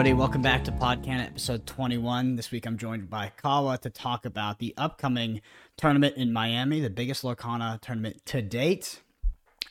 everybody. Welcome back to Podcana episode 21. This week I'm joined by Kawa to talk about the upcoming tournament in Miami, the biggest Lorcana tournament to date.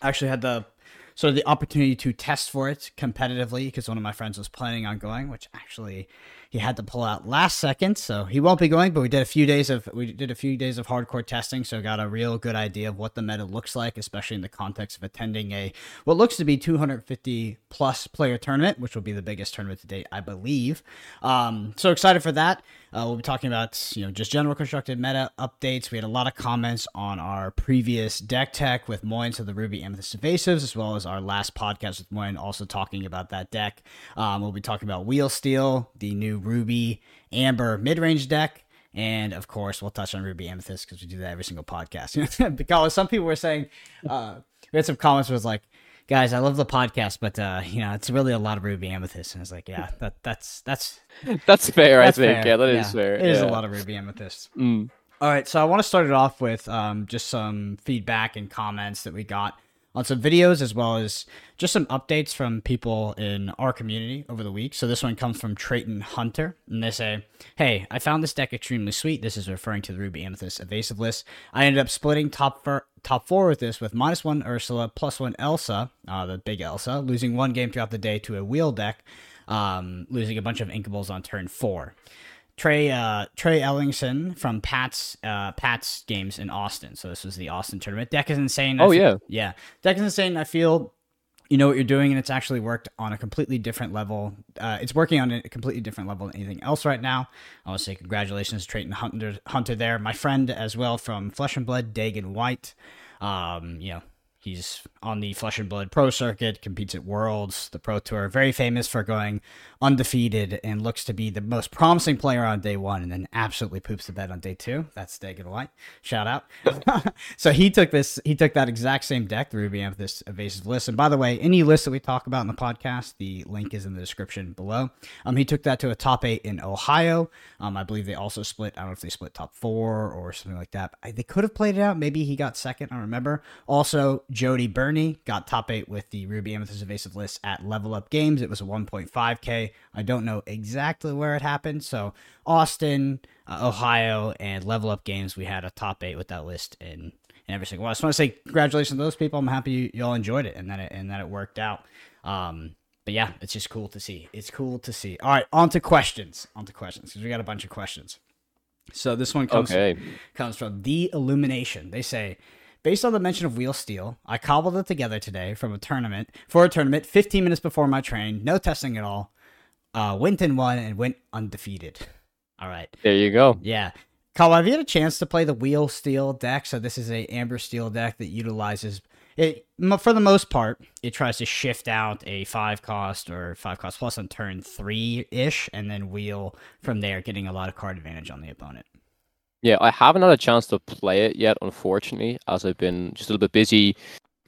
I actually had the sort of the opportunity to test for it competitively because one of my friends was planning on going, which actually he had to pull out last second, so he won't be going. But we did a few days of we did a few days of hardcore testing, so got a real good idea of what the meta looks like, especially in the context of attending a what looks to be 250 plus player tournament, which will be the biggest tournament to date, I believe. Um, so excited for that. Uh, we'll be talking about you know just general constructed meta updates. We had a lot of comments on our previous deck tech with Moyen's of the Ruby Amethyst Evasives, as well as our last podcast with Moyen, also talking about that deck. Um, we'll be talking about Wheel Steel, the new Ruby Amber mid range deck. And of course, we'll touch on Ruby Amethyst because we do that every single podcast. because some people were saying, uh, we had some comments was like, guys, I love the podcast, but uh, you know, it's really a lot of Ruby Amethyst. And I was like, yeah, that that's that's that's fair. that's I think fair. yeah, that is Yeah, fair. It is a lot of Ruby Amethyst. Mm. All right, so I want to start it off with um, just some feedback and comments that we got on some videos, as well as just some updates from people in our community over the week. So this one comes from Trayton Hunter, and they say, "Hey, I found this deck extremely sweet. This is referring to the Ruby Amethyst evasive list. I ended up splitting top fir- top four with this with minus one Ursula, plus one Elsa, uh, the big Elsa, losing one game throughout the day to a wheel deck, um, losing a bunch of Inkables on turn four. Trey uh, Trey Ellingson from Pat's uh, Pat's games in Austin. So this was the Austin tournament. Deck is insane. I Oh, feel- yeah. yeah. Deck is insane. I feel you know what you're doing, and it's actually worked on a completely different level. Uh, it's working on a completely different level than anything else right now. I want to say congratulations, to Trayton Hunter, Hunter there, my friend as well from Flesh and Blood, Dagan White. Um, you know, he's on the Flesh and Blood Pro circuit, competes at Worlds, the Pro Tour, very famous for going undefeated and looks to be the most promising player on day one, and then absolutely poops the bed on day two. That's Dagan White. Shout out. so he took this, he took that exact same deck, the Ruby Amethyst Evasive list. And by the way, any list that we talk about in the podcast, the link is in the description below. Um, he took that to a top eight in Ohio. Um, I believe they also split. I don't know if they split top four or something like that. I, they could have played it out. Maybe he got second. I don't remember. Also, Jody Burney got top eight with the Ruby Amethyst Evasive list at Level Up Games. It was a 1.5k. I don't know exactly where it happened. So Austin, uh, Ohio, and Level Up Games, we had a top eight with that list in. And every single one. I just want to say congratulations to those people. I'm happy you, you all enjoyed it and that it and that it worked out. Um, but yeah, it's just cool to see. It's cool to see. All right, on to questions. On to questions because we got a bunch of questions. So this one comes Okay. comes from the Illumination. They say, based on the mention of wheel steel, I cobbled it together today from a tournament for a tournament. 15 minutes before my train, no testing at all. Uh, went and won and went undefeated. All right. There you go. Yeah. Kyle, have you had a chance to play the wheel steel deck? So this is a amber steel deck that utilizes it for the most part. It tries to shift out a five cost or five cost plus on turn three ish, and then wheel from there, getting a lot of card advantage on the opponent. Yeah, I haven't had a chance to play it yet, unfortunately, as I've been just a little bit busy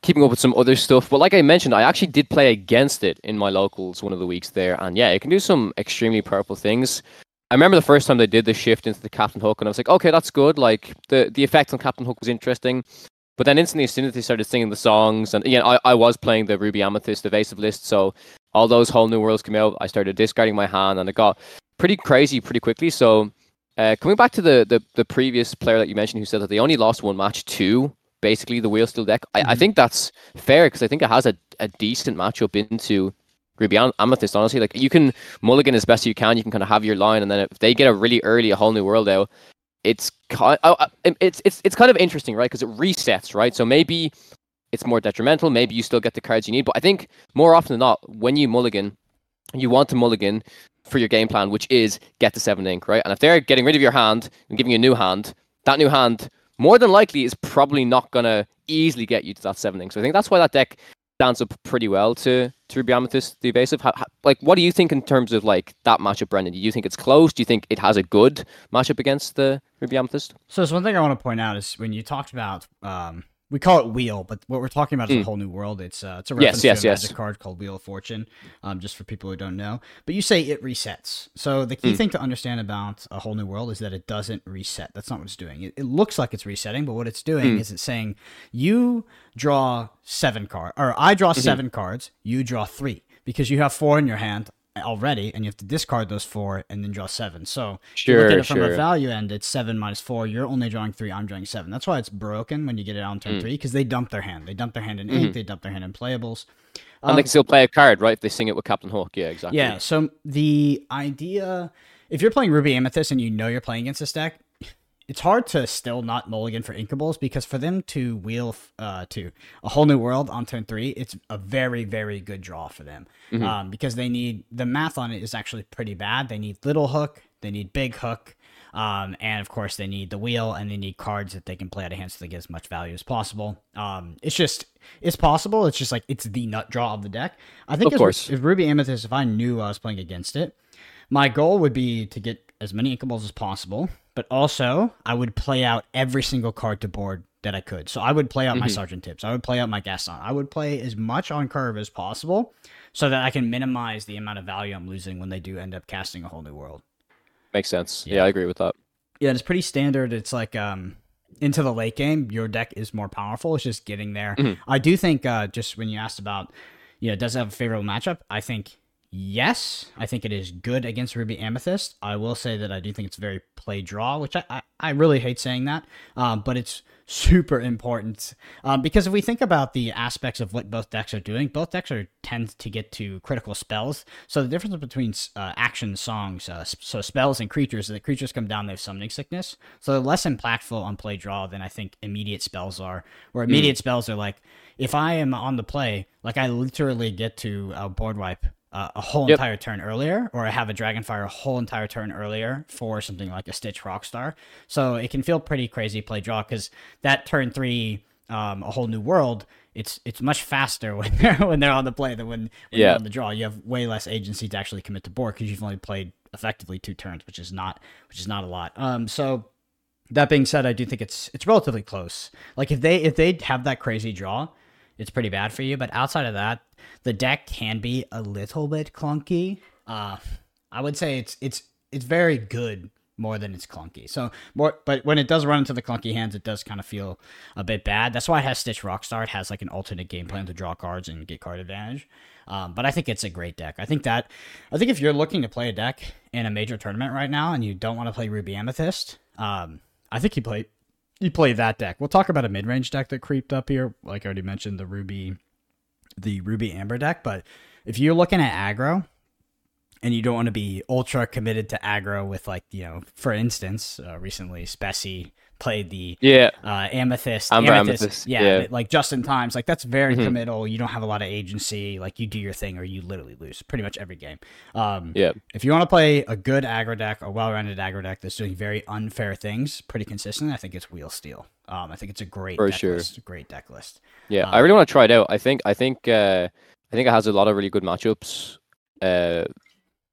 keeping up with some other stuff. But like I mentioned, I actually did play against it in my locals one of the weeks there, and yeah, it can do some extremely powerful things. I remember the first time they did the shift into the Captain Hook, and I was like, okay, that's good. Like the the effect on Captain Hook was interesting. But then instantly, as soon as they started singing the songs, and yeah, I, I was playing the Ruby Amethyst evasive list, so all those whole new worlds came out. I started discarding my hand, and it got pretty crazy pretty quickly. So uh, coming back to the, the the previous player that you mentioned who said that they only lost one match to basically the wheel steel deck, I, I Mhm. think that's fair because I think it has a, a decent matchup into Ruby Amethyst. Honestly, like you can mulligan as best you can, you can kind of have your line, and then if they get a really early a whole new world out, it's kind it's it's it's kind of interesting, right? Because it resets, right? So maybe it's more detrimental. Maybe you still get the cards you need, but I think more often than not, when you mulligan, you want to mulligan for your game plan, which is get the seven ink, right? And if they're getting rid of your hand and giving you a new hand, that new hand more than likely is probably not gonna easily get you to that seven ink. So I think that's why that deck stands up pretty well to to Ruby Amethyst, the evasive. How, how, like, what do you think in terms of like that matchup, Brendan? Do you think it's close? Do you think it has a good matchup against the Ruby Amethyst? So there's one thing I want to point out is when you talked about um, we call it wheel, but what we're talking about is a Mm. whole new world. It's uh, it's a reference yes, to a yes. magic card called Wheel of Fortune, um, just for people who don't know. But you say it resets. So the key Mm. thing to understand about a whole new world is that it doesn't reset. That's not what it's doing. It, it looks like it's resetting, but what it's doing Mm. is it's saying you draw seven cards, or I draw Mhm. seven cards, you draw three because you have four in your hand. Already, and you have to discard those four and then draw seven. So Sure, you look at it from sure. a value end, it's seven minus four. You're only drawing three. I'm drawing seven. That's why it's broken when you get it on turn Mm. three because they dump their hand. They dump their hand in ink. They dump their hand in playables. and Um, they can still play a card, right? If they sing it with Captain Hook, yeah, exactly. yeah. So the idea, if you're playing Ruby Amethyst and you know you're playing against this deck, it's hard to still not mulligan for Inkables because for them to wheel uh, to a whole new world on turn three, it's a very very good draw for them um, because they need the math on it is actually pretty bad. They need little hook, they need big hook. Um, and of course, they need the wheel and they need cards that they can play out of hand so they get as much value as possible. Um, it's just, it's possible. It's just like, it's the nut draw of the deck. I think Of course. if Ruby Amethyst, if I knew I was playing against it, my goal would be to get as many inkables as possible, but also I would play out every single card to board that I could. So I would play out my Sergeant Tibbs. I would play out my Gaston. I would play as much on curve as possible so that I can minimize the amount of value I'm losing when they do end up casting a whole new world. Makes sense. Yeah. Yeah, I agree with that. Yeah, it's pretty standard. It's like um into the late game, your deck is more powerful. It's just getting there. I do think uh just when you asked about, you know, does it have a favorable matchup? I think yes. I think it is good against Ruby Amethyst. I will say that I do think it's very play draw, which I I, I really hate saying that, um, but it's super important um, because if we think about the aspects of what both decks are doing, both decks are tend to get to critical spells. So the difference between uh, action songs, uh, so spells and creatures, the creatures come down, they have summoning sickness, so they're less impactful on play draw than I think immediate spells are. Where immediate spells are like, if I am on the play, like I literally get to uh, board wipe uh, a whole Yep. entire turn earlier, or I have a Dragonfire a whole entire turn earlier for something like a Stitch Rockstar. So it can feel pretty crazy play draw because that turn three, um, a whole new world. It's it's much faster when they're when they're on the play than when, when Yeah. you're on the draw. You have way less agency to actually commit to board because you've only played effectively two turns, which is not which is not a lot. Um, so that being said, I do think it's it's relatively close. Like if they if they have that crazy draw, it's pretty bad for you. But outside of that, the deck can be a little bit clunky. Uh, I would say it's it's it's very good more than it's clunky. So more, but when it does run into the clunky hands, it does kind of feel a bit bad. That's why it has Stitch Rockstar. It has like an alternate game plan to draw cards and get card advantage. Um, but I think it's a great deck. I think that I think if you're looking to play a deck in a major tournament right now and you don't want to play Ruby Amethyst, um, I think you play you play that deck. We'll talk about a mid range deck that creeped up here, like I already mentioned, the Ruby the Ruby Amber deck. But if you're looking at aggro and you don't want to be ultra committed to aggro with like, you know, for instance, uh, recently Spessy played the Yeah, uh, amethyst, amethyst, Amethyst, yeah, yeah. like just in times, like that's very Mhm. committal. You don't have a lot of agency. Like you do your thing, or you literally lose pretty much every game. Um, yeah. if you want to play a good aggro deck, a well-rounded aggro deck that's doing very unfair things pretty consistently, I think it's Wheel Steel. Um, I think it's a great For deck sure. list. a Great deck list. Yeah, Um, I really want to try it out. I think I think uh, I think it has a lot of really good matchups. Uh,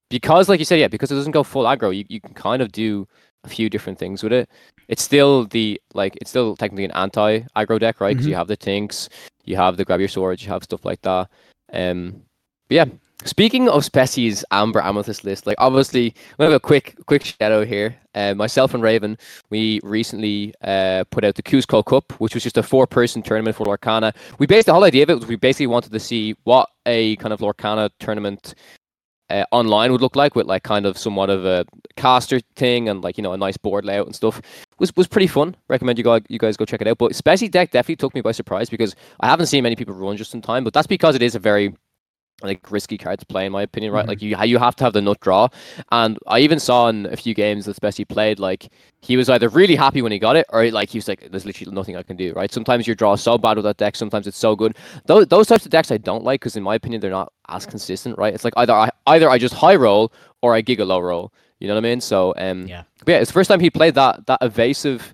because, like you said, yeah, because it doesn't go full aggro, you, you can kind of do a few different things with it. It's still the like it's still technically an anti aggro deck, right? Because Mhm. you have the tinks, you have the grab your swords, you have stuff like that. Um, but yeah. Speaking of Spessy's Amber Amethyst list, like obviously, we have a quick quick shout out here. Uh, myself and Raven, we recently uh, put out the Kuzco Cup, which was just a four person tournament for Lorcana. We based the whole idea of it was we basically wanted to see what a kind of Lorcana tournament uh, online would look like with like kind of somewhat of a caster thing and like you know a nice board layout and stuff. was was pretty fun. Recommend you guys you guys go check it out. But Spessy deck definitely took me by surprise because I haven't seen many people run just in time. But that's because it is a very like risky card to play in my opinion, right? Mhm. Like you you have to have the nut draw. And I even saw in a few games that Spessy played like he was either really happy when he got it or like he was like there's literally nothing I can do, right? Sometimes your draw is so bad with that deck, sometimes it's so good. Those those types of decks I don't like because in my opinion they're not as consistent, right? It's like either I either I just high roll or I giga low roll. You know what I mean? So um Yeah. but yeah, it's the first time he played that that evasive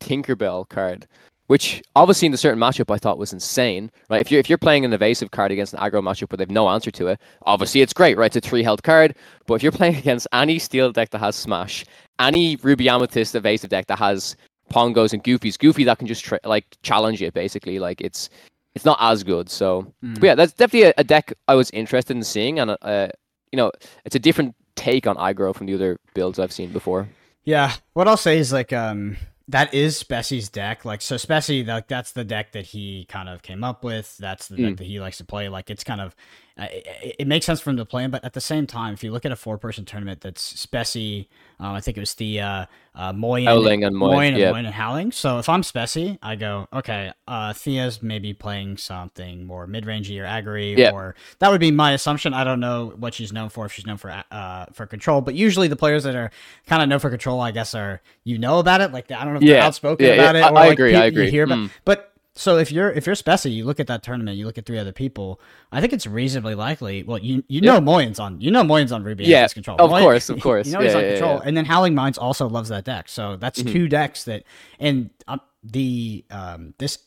Tinkerbell card, which obviously in the certain matchup I thought was insane. Right? If you're if you're playing an evasive card against an aggro matchup where they've no answer to it, obviously it's great, right? It's a three health card. But if you're playing against any steel deck that has smash, any Ruby Amethyst evasive deck that has Pongos and Goofies, Goofy that can just tra- like challenge it basically, like it's it's not as good. So Mm. but yeah, that's definitely a, a deck I was interested in seeing, and uh, you know, it's a different take on aggro from the other builds I've seen before. Yeah, what I'll say is like um that is Spessy's deck. Like so Spessy like that's the deck that he kind of came up with. That's the deck Mm. that he likes to play. Like it's kind of it, it, makes sense for him to play him, but at the same time, if you look at a four-person tournament that's Spessy, um, I think it was the uh, uh, Moyen, Howling and Moyen, Moyen, yeah. and, Moyen and Howling. So if I'm Spessy, I go, okay, uh, Thea's maybe playing something more mid-rangey or agri, Yeah. or that would be my assumption. I don't know what she's known for, if she's known for uh, for control, but usually the players that are kind of known for control, I guess, are you know about it. Like I don't know if they're Yeah. outspoken Yeah, about it. I- Or I like, agree, pe- I You agree. hear about, Mm. but so if you're if you're Spessy, you look at that tournament, you look at three other people. I think it's reasonably likely. Well, you you know Moyen's on you know Moyen's on Ruby Yeah, control. of Moyen- course, of course. You know he's on yeah, control, yeah. and then Howling Minds also loves that deck. So that's Mhm. two decks that and um, the um this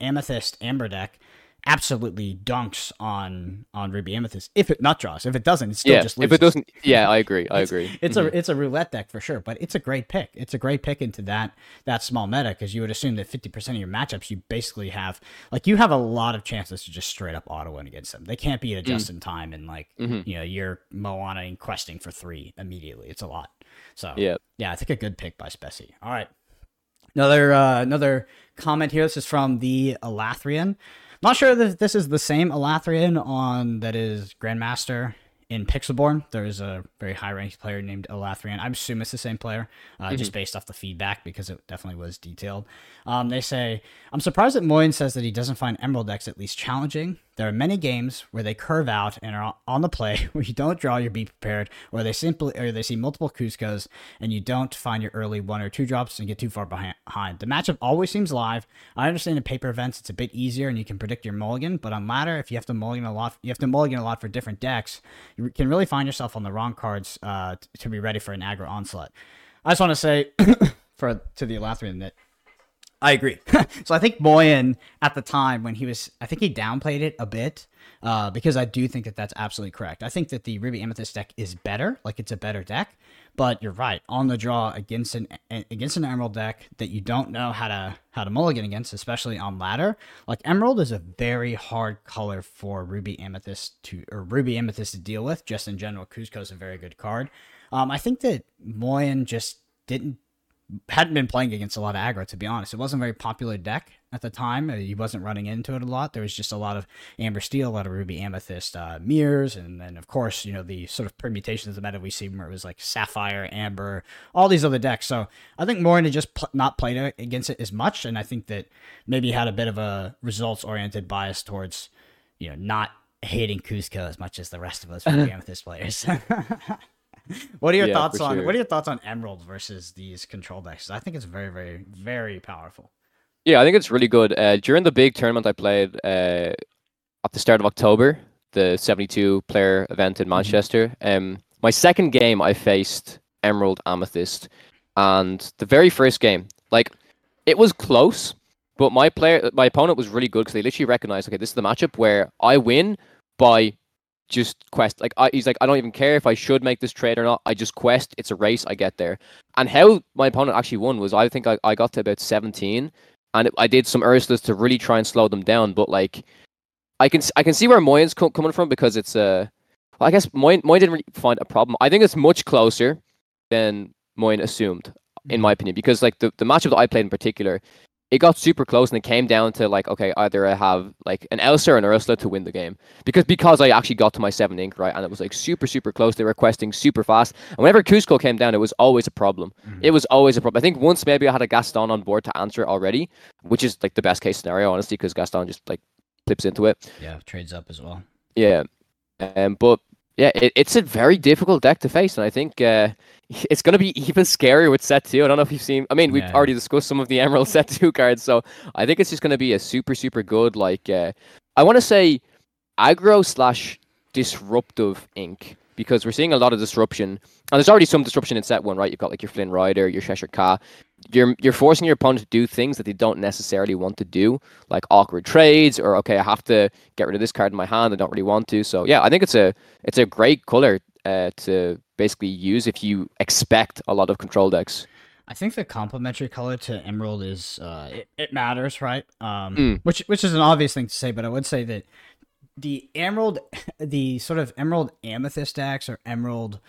Amethyst Amber deck absolutely dunks on on Ruby Amethyst if it not draws. If it doesn't, it still yeah, just if it doesn't, yeah, I agree. I agree. It's Mhm. a it's a roulette deck for sure, but it's a great pick. It's a great pick into that that small meta because you would assume that fifty percent of your matchups you basically have like you have a lot of chances to just straight up auto win against them. They can't be at a just in time and like Mhm. you know you're Moana and questing for three immediately. It's a lot. So yeah. yeah, I think a good pick by Spessy. All right. Another uh, another comment here. This is from the Elathrian. Not sure that this is the same Elathrian on that is Grandmaster in Pixelborn. There's a very high ranked player named Elathrian. I assume it's the same player, uh, just based off the feedback because it definitely was detailed. Um, they say, I'm surprised that Moyen says that he doesn't find Emerald decks at least challenging. There are many games where they curve out and are on the play where you don't draw your be prepared, or they simply or they see multiple Kuzcos and you don't find your early one or two drops and get too far behind. The matchup always seems live. I understand in paper events it's a bit easier and you can predict your mulligan, but on ladder, if you have to mulligan a lot, you have to mulligan a lot for different decks. You can really find yourself on the wrong cards uh, to be ready for an aggro onslaught. I just want to say for to the Elathrian that I agree. so I think Moyen at the time when he was, I think he downplayed it a bit uh, because I do think that that's absolutely correct. I think that the Ruby Amethyst deck is better, like it's a better deck. But you're right on the draw against an against an Emerald deck that you don't know how to how to mulligan against, especially on ladder. Like Emerald is a very hard color for Ruby Amethyst to or Ruby Amethyst to deal with. Just in general, Kuzco's a very good card. Um, I think that Moyen just didn't hadn't been playing against a lot of aggro to be honest. It wasn't a very popular deck at the time. Uh, He wasn't running into it a lot. There was just a lot of Amber Steel, a lot of Ruby Amethyst uh, mirrors, and then of course you know the sort of permutations of the meta we see where it was like Sapphire, Amber, all these other decks. So I think Moyen had just pl- not played against it as much, and I think that maybe had a bit of a results oriented bias towards you know not hating Kuzco as much as the rest of us Ruby Amethyst players. What are your Yeah, thoughts on sure. what are your thoughts on Emerald versus these control decks? I think it's very, very, very powerful. Yeah, I think it's really good. Uh, during the big tournament I played uh, at the start of October, the 72 player event in Manchester, um, my second game I faced Emerald Amethyst, and the very first game, like it was close, but my player, my opponent was really good because they literally recognized, okay, this is the matchup where I win by just quest. Like I, he's like, I don't even care if I should make this trade or not. I just quest. It's a race. I get there. And how my opponent actually won was I think I, I got to about 17 and it, I did some Ursulas to really try and slow them down. But like, I can I can see where Moyen's co- coming from because it's uh, well, I guess Moyen, Moyen didn't really find a problem. I think it's much closer than Moyen assumed, in my opinion, because like the the matchup that I played in particular, it got super close and it came down to like okay, either I have like an Elsa or an Ursula to win the game because because I actually got to my seven ink right and it was like super super close. They were questing super fast, and whenever Kuzco came down, it was always a problem. It was always a problem. I think once maybe I had a Gaston on board to answer already, which is like the best case scenario, honestly, because Gaston just like flips into it. Yeah, trades up as well. Yeah, um, but yeah, it, it's a very difficult deck to face, and I think uh, it's going to be even scarier with set two. I don't know if you've seen. I mean, we've Yeah. already discussed some of the Emerald set two cards, so I think it's just going to be a super super good like uh, I want to say aggro slash disruptive ink because we're seeing a lot of disruption, and there's already some disruption in set one, right? You've got like your Flynn Rider, your Cheshire Cat. You're you're forcing your opponent to do things that they don't necessarily want to do, like awkward trades, or okay, I have to get rid of this card in my hand. I don't really want to. So yeah, I think it's a it's a great color uh, to basically use if you expect a lot of control decks. I think the complementary color to emerald is uh, it, it matters, right? Um, Mm. which which is an obvious thing to say, but I would say that the emerald, the sort of emerald amethyst decks or emerald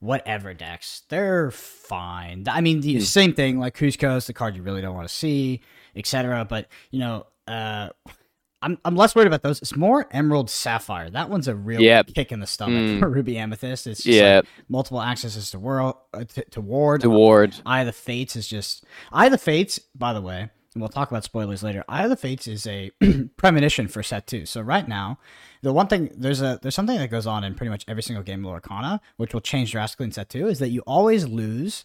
whatever decks, they're fine. I mean, the Mm. same thing like Kuzco's the card you really don't want to see, etc. But you know, uh, I'm I'm less worried about those. It's more Emerald Sapphire. That one's a real Yep. kick in the stomach Mm. for Ruby Amethyst. It's just Yeah, like multiple accesses to world uh, to, to ward. To ward. Eye of the Fates is just Eye of the Fates. By the way, and we'll talk about spoilers later. Eye of the Fates is a premonition for set two. So right now, the one thing there's a there's something that goes on in pretty much every single game of Lorcana, which will change drastically in set two, is that you always lose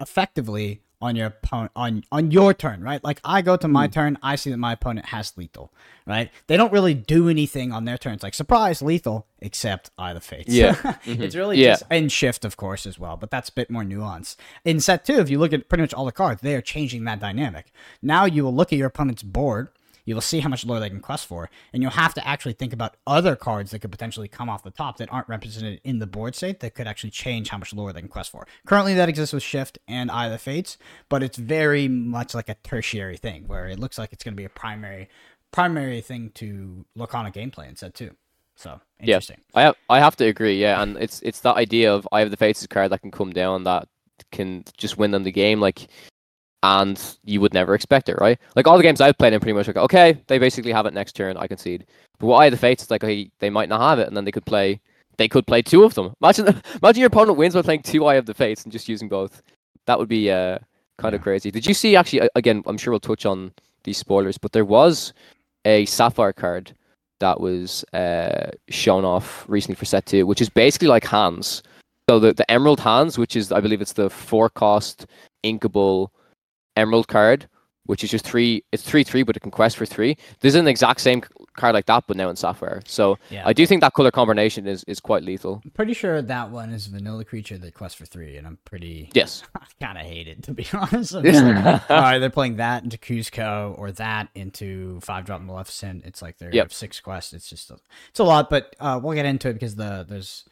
effectively on your opponent on on your turn, right? Like I go to my turn, I see that my opponent has lethal, right? They don't really do anything on their turns, like surprise lethal, except Eye of the Fates. Yeah. Mm-hmm. it's really Yeah. just and shift, of course, as well, but that's a bit more nuanced. In set two, if you look at pretty much all the cards, they are changing that dynamic. Now you will look at your opponent's board. You will see how much lore they can quest for, and you'll have to actually think about other cards that could potentially come off the top that aren't represented in the board state that could actually change how much lore they can quest for. Currently, that exists with Shift and Eye of the Fates, but it's very much like a tertiary thing where it looks like it's going to be a primary primary thing to look on a gameplay in set two. So Yeah. interesting. I have, I have to agree, yeah, and it's it's that idea of Eye of the Fates card that can come down that can just win them the game, like, and you would never expect it, right? Like all the games I've played in, pretty much like, okay, they basically have it next turn, I concede. But what I the fates, it's like okay, they might not have it, and then they could play, they could play two of them. Imagine imagine your opponent wins by playing two Eye of the Fates and just using both. That would be uh kind of Yeah. crazy. Did you see actually? Again, I'm sure we'll touch on these spoilers, but there was a sapphire card that was uh, shown off recently for set two, which is basically like hands. So the, the emerald hands, which is I believe it's the four cost inkable emerald card, which is just three. It's three three, but it can quest for three. There's an exact same card like that, but now in Sapphire. So Yeah. I do think that color combination is is quite lethal. I'm pretty sure that one is vanilla creature that quests for three, and I'm pretty Yes. I kind of hate it to be honest. I'm like, all right, they're playing that into Kuzco or that into five drop Maleficent. It's like they're Yep. six quests. It's just a, it's a lot, but uh, we'll get into it because the there's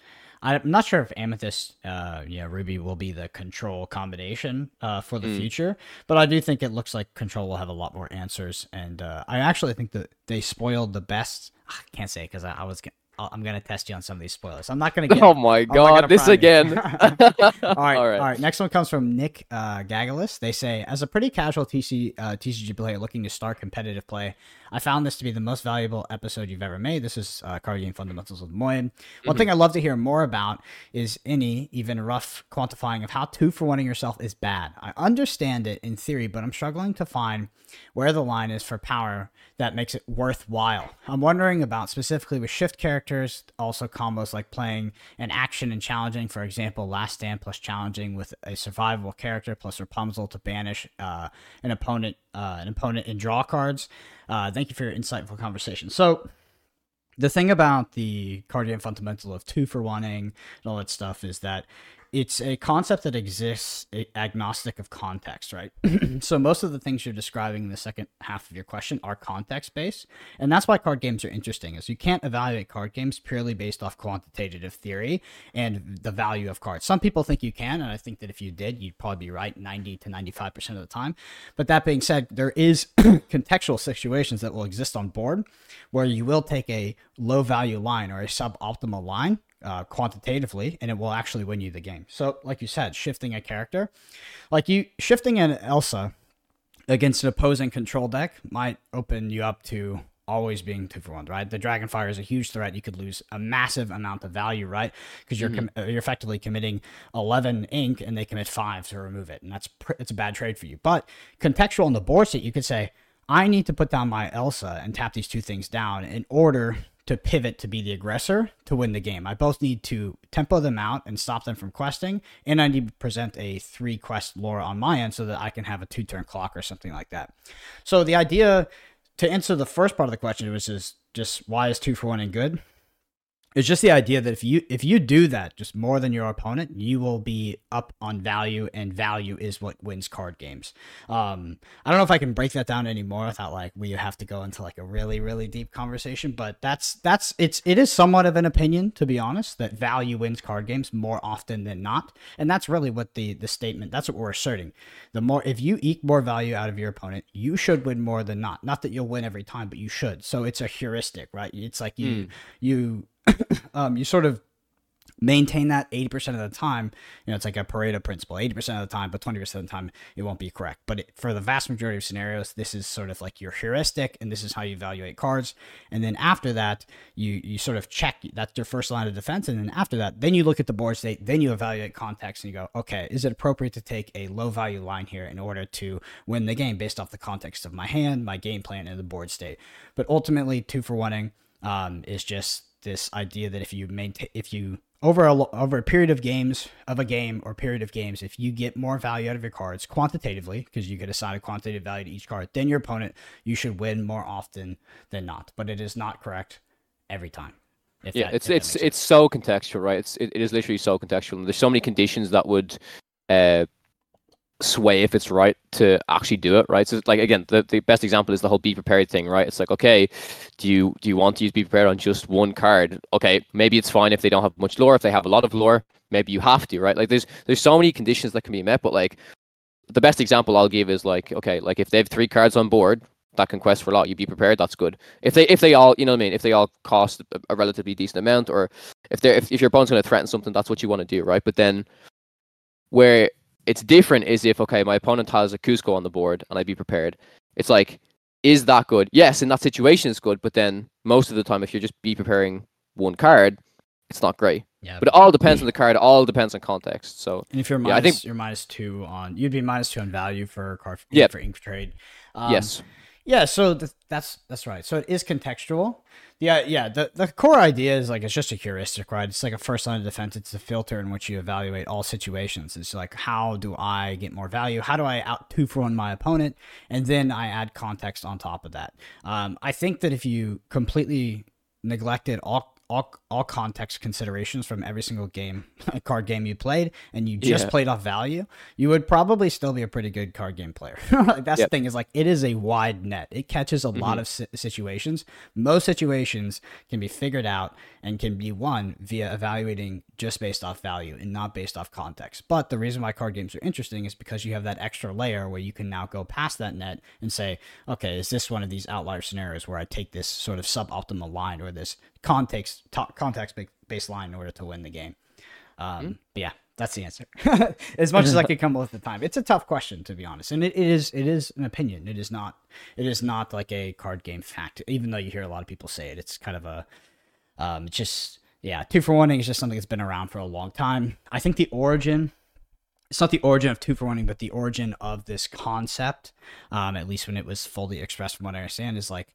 I'm not sure if Amethyst, uh, yeah, Ruby will be the control combination uh, for the Mm. future, but I do think it looks like control will have a lot more answers, and uh, I actually think that they spoiled the best. I can't say because I, I was. I'm gonna test you on some of these spoilers. I'm not gonna get. Oh my I'm not gonna god, this prime you. again. all right, all right, Next one comes from Nick uh, Gagalis. They say, as a pretty casual TC uh, TCG player looking to start competitive play, I found this to be the most valuable episode you've ever made. This is uh, Card Game Fundamentals with Moyen. One thing I'd love to hear more about is any even rough quantifying of how two for one yourself is bad. I understand it in theory, but I'm struggling to find where the line is for power that makes it worthwhile. I'm wondering about specifically with shift characters, also combos like playing an action and challenging, for example, Last Stand plus challenging with a survivable character plus Rapunzel to banish uh, an opponent, uh, an opponent and draw cards. Uh, thank you for your insightful conversation. So, the thing about the card game fundamental of two for oneing and all that stuff is that it's a concept that exists agnostic of context, right? so most of the things you're describing in the second half of your question are context based, and that's why card games are interesting. Is you can't evaluate card games purely based off quantitative theory and the value of cards. Some people think you can, and I think that if you did, you'd probably be right 90 to 95 percent of the time. But that being said, there is contextual situations that will exist on board where you will take a low value line or a suboptimal line uh, quantitatively, and it will actually win you the game. So, like you said, shifting a character, like you shifting an Elsa against an opposing control deck might open you up to always being two for one, right? The Dragonfire is a huge threat. You could lose a massive amount of value, right? Because you're com- uh, you're effectively committing eleven ink, and they commit five to remove it, and that's pr- it's a bad trade for you. But contextual on the board state, you could say, I need to put down my Elsa and tap these two things down in order to pivot to be the aggressor to win the game. I both need to tempo them out and stop them from questing, and I need to present a three quest lore on my end so that I can have a two turn clock or something like that. So the idea to answer the first part of the question, which is just why is two for one and good? It's just the idea that if you if you do that just more than your opponent, you will be up on value, and value is what wins card games. Um, I don't know if I can break that down anymore without like we have to go into like a really really deep conversation, but that's that's it's it is somewhat of an opinion to be honest that value wins card games more often than not, and that's really what the the statement that's what we're asserting. The more if you eke more value out of your opponent, you should win more than not. Not that you'll win every time, but you should. So it's a heuristic, right? It's like you you um, you sort of maintain that 80% of the time. You know it's like a pareto principle 80% of the time but 20% of the time it won't be correct. But it, for the vast majority of scenarios this is sort of like your heuristic and this is how you evaluate cards. And then after that you you sort of check that's your first line of defense. And then after that then you look at the board state then you evaluate context and you go okay is it appropriate to take a low value line here in order to win the game based off the context of my hand my game plan and the board state? But ultimately two for one um, is just this idea that if you maintain if you over a over a period of games of a game or period of games, if you get more value out of your cards quantitatively, because you get assign a quantitative value to each card, than your opponent, you should win more often than not. But it is not correct every time. yeah, that, it's it's it's so contextual, right? It's it, it is literally so contextual. And there's so many conditions that would uh, sway if it's right to actually do it right? So like again the, the best example is the whole be prepared thing right? It's like okay do you do you want to use be prepared on just one card? Okay maybe it's fine if they don't have much lore. If they have a lot of lore maybe you have to right? Like there's there's so many conditions that can be met but like the best example i'll give is like okay like if they have three cards on board that can quest for a lot you be prepared that's good. If they if they all you know what i mean? If they all cost a, a relatively decent amount or if they're if, if your opponent's going to threaten something that's what you want to do right? But then where it's different is if okay, my opponent has a Kuzco on the board and I'd be prepared. It's like, is that good? Yes, in that situation it's good, but then most of the time if you're just be preparing one card, it's not great. Yeah. But it all depends on the card, all depends on context. So and if you're minus, yeah, I think you're minus two on you'd be minus two on value for card for, yeah. for ink trade. Um, yes. Yeah, so th- that's that's right. So it is contextual. Yeah, yeah. The the core idea is like it's just a heuristic, right? It's like a first line of defense. It's a filter in which you evaluate all situations. It's like how do I get more value? How do I out two for one my opponent? And then I add context on top of that. Um, I think that if you completely neglected all all, all context considerations from every single game card game you played and you just yeah. played off value you would probably still be a pretty good card game player like that's yep. the thing is like it is a wide net it catches a mm-hmm. lot of si- situations most situations can be figured out and can be won via evaluating just based off value and not based off context but the reason why card games are interesting is because you have that extra layer where you can now go past that net and say okay is this one of these outlier scenarios where i take this sort of suboptimal line or this context context based line in order to win the game. Um, mm-hmm. But yeah, that's the answer. as much as I could come up with the time, it's a tough question to be honest, and it, it is it is an opinion. It is not it is not like a card game fact. Even though you hear a lot of people say it, it's kind of a um, just yeah, two for one is just something that's been around for a long time. I think the origin it's not the origin of two for one, but the origin of this concept, um, at least when it was fully expressed from what I understand, is like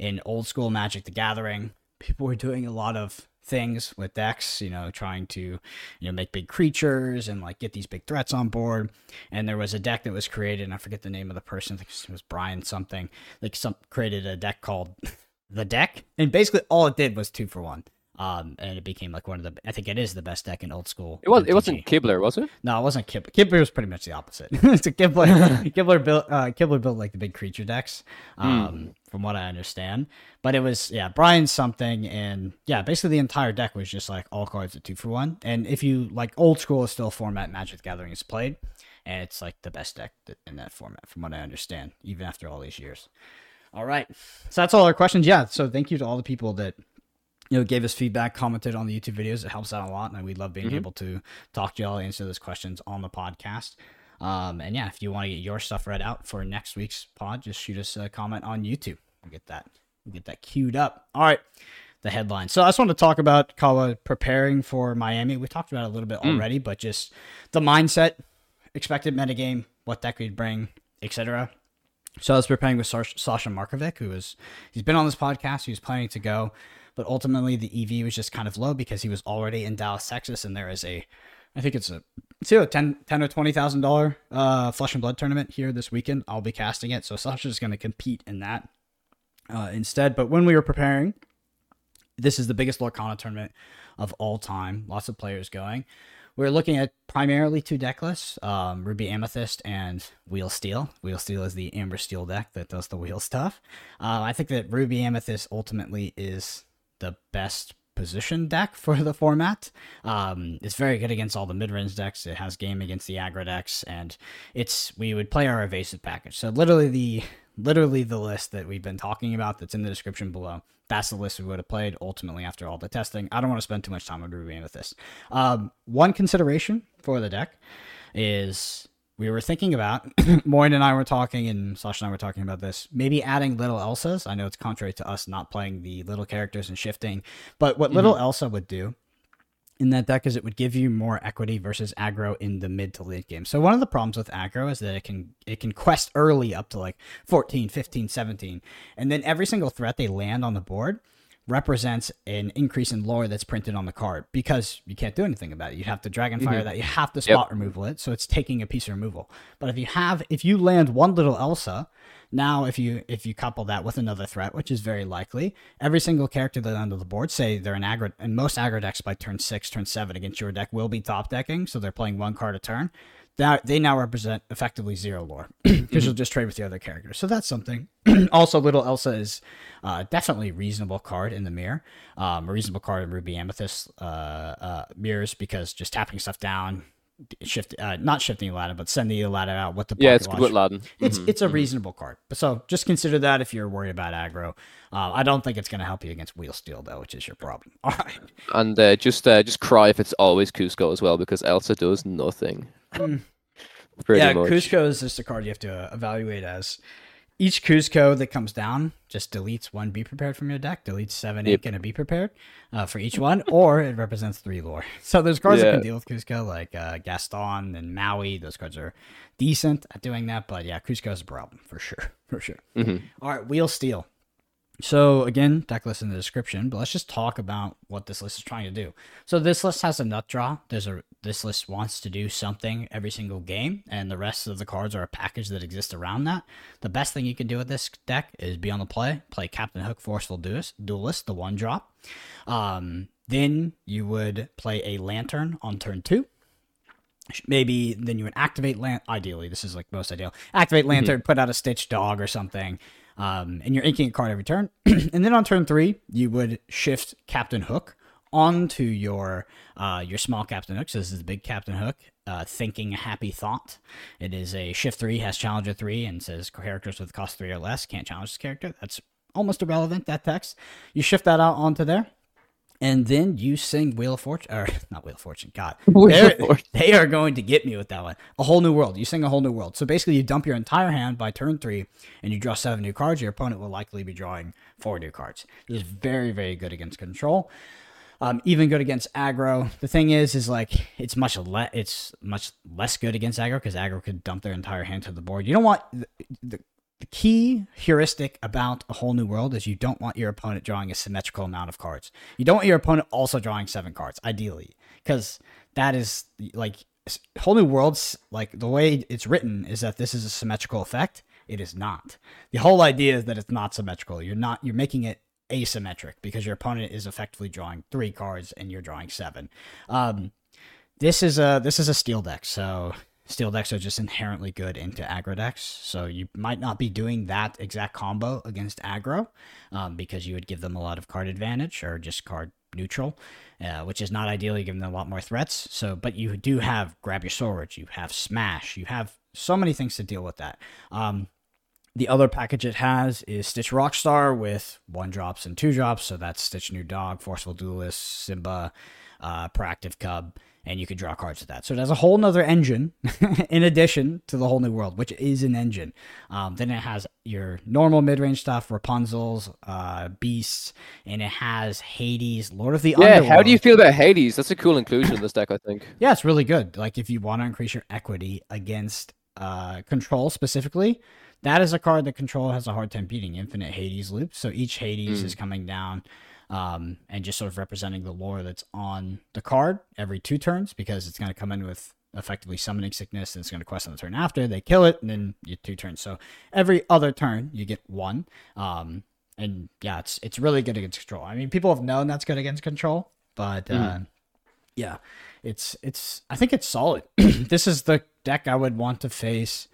in old school Magic the Gathering, people were doing a lot of things with decks, you know, trying to, you know, make big creatures and like get these big threats on board. And there was a deck that was created, and I forget the name of the person, I think it was Brian something, like some created a deck called the deck. And basically all it did was two for one. Um, and it became like one of the. I think it is the best deck in old school. It was. MTG. It wasn't Kibler, was it? No, it wasn't Kibler. Kibler was pretty much the opposite. it's a Kibler. Kibler built. Uh, Kibler built like the big creature decks, hmm. um, mm. from what I understand. But it was yeah, Brian something, and yeah, basically the entire deck was just like all cards at two for one. And if you like old school, is still format Magic Gathering is played, and it's like the best deck in that format, from what I understand, even after all these years. All right, so that's all our questions. Yeah, so thank you to all the people that you know, gave us feedback, commented on the YouTube videos. It helps out a lot, and we love being mm-hmm. able to talk to y'all, answer those questions on the podcast. Um, and yeah, if you want to get your stuff read out for next week's pod, just shoot us a comment on YouTube. We'll get that, we'll get that queued up. All right, the headline. So I just want to talk about Kawa preparing for Miami. We talked about it a little bit mm. already, but just the mindset, expected metagame, what that could bring, etc. So I was preparing with Sasha Markovic, who is he's been on this podcast. He's planning to go but ultimately the EV was just kind of low because he was already in Dallas, Texas, and there is a, I think it's a, it's a 10, 10 or twenty thousand dollar uh Flesh and Blood tournament here this weekend. I'll be casting it, so Sasha's going to compete in that uh, instead. But when we were preparing, this is the biggest Lorcana tournament of all time. Lots of players going. We're looking at primarily two deck lists um, Ruby Amethyst and Wheel Steel. Wheel Steel is the Amber Steel deck that does the wheel stuff. Uh, I think that Ruby Amethyst ultimately is the best position deck for the format. Um, it's very good against all the mid range decks. It has game against the aggro decks, and it's we would play our evasive package. So literally the literally the list that we've been talking about that's in the description below. That's the list we would have played ultimately after all the testing. I don't want to spend too much time on Ruby Amethyst. Um, one consideration for the deck is we were thinking about, Moyen and I were talking, and Sasha and I were talking about this, maybe adding little Elsas. I know it's contrary to us not playing the little characters and shifting, but what little Elsa would do in that deck is it would give you more equity versus aggro in the mid to late game. So one of the problems with aggro is that it can it can quest early up to like 14, 15, 17 and then every single threat they land on the board represents an increase in lore that's printed on the card because you can't do anything about it. You have to dragonfire that, you have to spot removal it, so it's taking a piece of removal. But if you have if you land one little Elsa, now if you if you couple that with another threat, which is very likely, every single character that under the board, say they're an aggro and most aggro decks by turn six, turn seven against your deck will be top decking, so they're playing one card a turn. That they now represent effectively zero lore because you'll just trade with the other characters. So that's something. also, little Elsa is uh, definitely a reasonable card in the mirror. Um, a reasonable card in Ruby Amethyst uh, uh, mirrors because just tapping stuff down, shift uh, not shifting the ladder, but sending the ladder out with the Yeah, it's good watch. with Laden. It's Mhm, it's a mhm. reasonable card. So just consider that if you're worried about aggro. Uh, I don't think it's going to help you against wheel steel though, which is your problem. All right. And uh, just uh, just cry if it's always Kuzco as well because Elsa does nothing. Mm. Yeah, much. Kuzco is just a card you have to uh, evaluate as each Kuzco that comes down just deletes one be prepared from your deck, deletes seven Yep. ink and a be prepared uh, for each one, or it represents three lore. So there's cards that can deal with Kuzco, like uh, Gaston and Maui. Those cards are decent at doing that, but yeah, Kuzco is a problem for sure, for sure. Mhm. All right, wheel steel. So again, deck list in the description, but let's just talk about what this list is trying to do. So this list has a nut draw. There's a this list wants to do something every single game, and the rest of the cards are a package that exists around that. The best thing you can do with this deck is be on the play, play Captain Hook, Forceful Duelist, Duelist the one drop. Um, then you would play a Lantern on turn two maybe then you would activate lan- ideally this is like most ideal activate lantern put out a stitch dog or something um, and you're inking a card every turn. And then on turn three you would shift captain hook onto your uh, your small captain hook. So this is the big captain hook uh, thinking a happy thought. It is a shift three has challenger three and says characters with cost three or less can't challenge this character. That's almost irrelevant that text. You shift that out onto there and then you sing Wheel of Fortune, or not Wheel of Fortune, God. They're- They are going to get me with that one. A whole new world. You sing a whole new world. So basically, you dump your entire hand by turn three, and you draw seven new cards. Your opponent will likely be drawing four new cards. This is very, very good against control. Um, even good against aggro. The thing is, is like it's much le- it's much less good against aggro because aggro could dump their entire hand to the board. You don't want the, the, the key heuristic about a whole new world is you don't want your opponent drawing a symmetrical amount of cards. You don't want your opponent also drawing seven cards, ideally, because that is like whole new worlds. Like the way it's written is that this is a symmetrical effect. It is not. The whole idea is that it's not symmetrical. You're not. You're making it asymmetric because your opponent is effectively drawing three cards and you're drawing seven. Um, this is a this is a steel deck, so steel decks are just inherently good into aggro decks. So you might not be doing that exact combo against aggro, um, because you would give them a lot of card advantage or just card neutral, uh, which is not ideally giving them a lot more threats. So, but you do have grab your sword, you have smash, you have so many things to deal with that. Um, the other package it has is Stitch Rockstar with one drops and two drops. So that's Stitch New Dog, Forceful Duelist, Simba, uh, Protective Cub, and you can draw cards with that. So it has a whole nother engine in addition to the whole new world, which is an engine. Um, then it has your normal mid range stuff, Rapunzels, uh, Beasts, and it has Hades, Lord of the Yeah, Underworld. how do you feel about Hades? That's a cool inclusion in this deck, I think. Yeah, it's really good. Like if you want to increase your equity against uh, control specifically, that is a card that control has a hard time beating. Infinite Hades loop. So each Hades Mm. is coming down um, and just sort of representing the lore that's on the card every two turns because it's going to come in with effectively summoning sickness and it's going to quest on the turn after. They kill it and then you two turns. So every other turn you get one. Um, and yeah, it's it's really good against control. I mean, people have known that's good against control, but uh, yeah, it's it's. I think it's solid. this is the deck I would want to face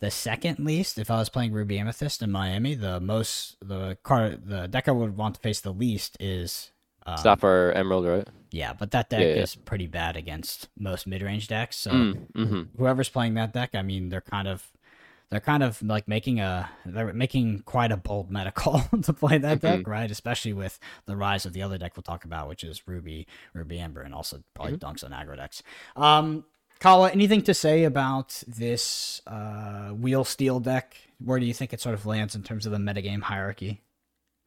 the second least if I was playing Ruby Amethyst in Miami. The most the card the deck I would want to face the least is um, Sapphire Emerald, right? yeah, but that deck Yeah, yeah. is pretty bad against most mid range decks. So Mm, hmm whoever's playing that deck, I mean, they're kind of they're kind of like making a they're making quite a bold meta call to play that Mm-hmm. deck, right? Especially with the rise of the other deck we'll talk about, which is Ruby, Ruby Amber, and also probably Mm-hmm. dunks on aggro decks. Um, Kawa, anything to say about this uh, wheel steel deck? Where do you think it sort of lands in terms of the metagame hierarchy?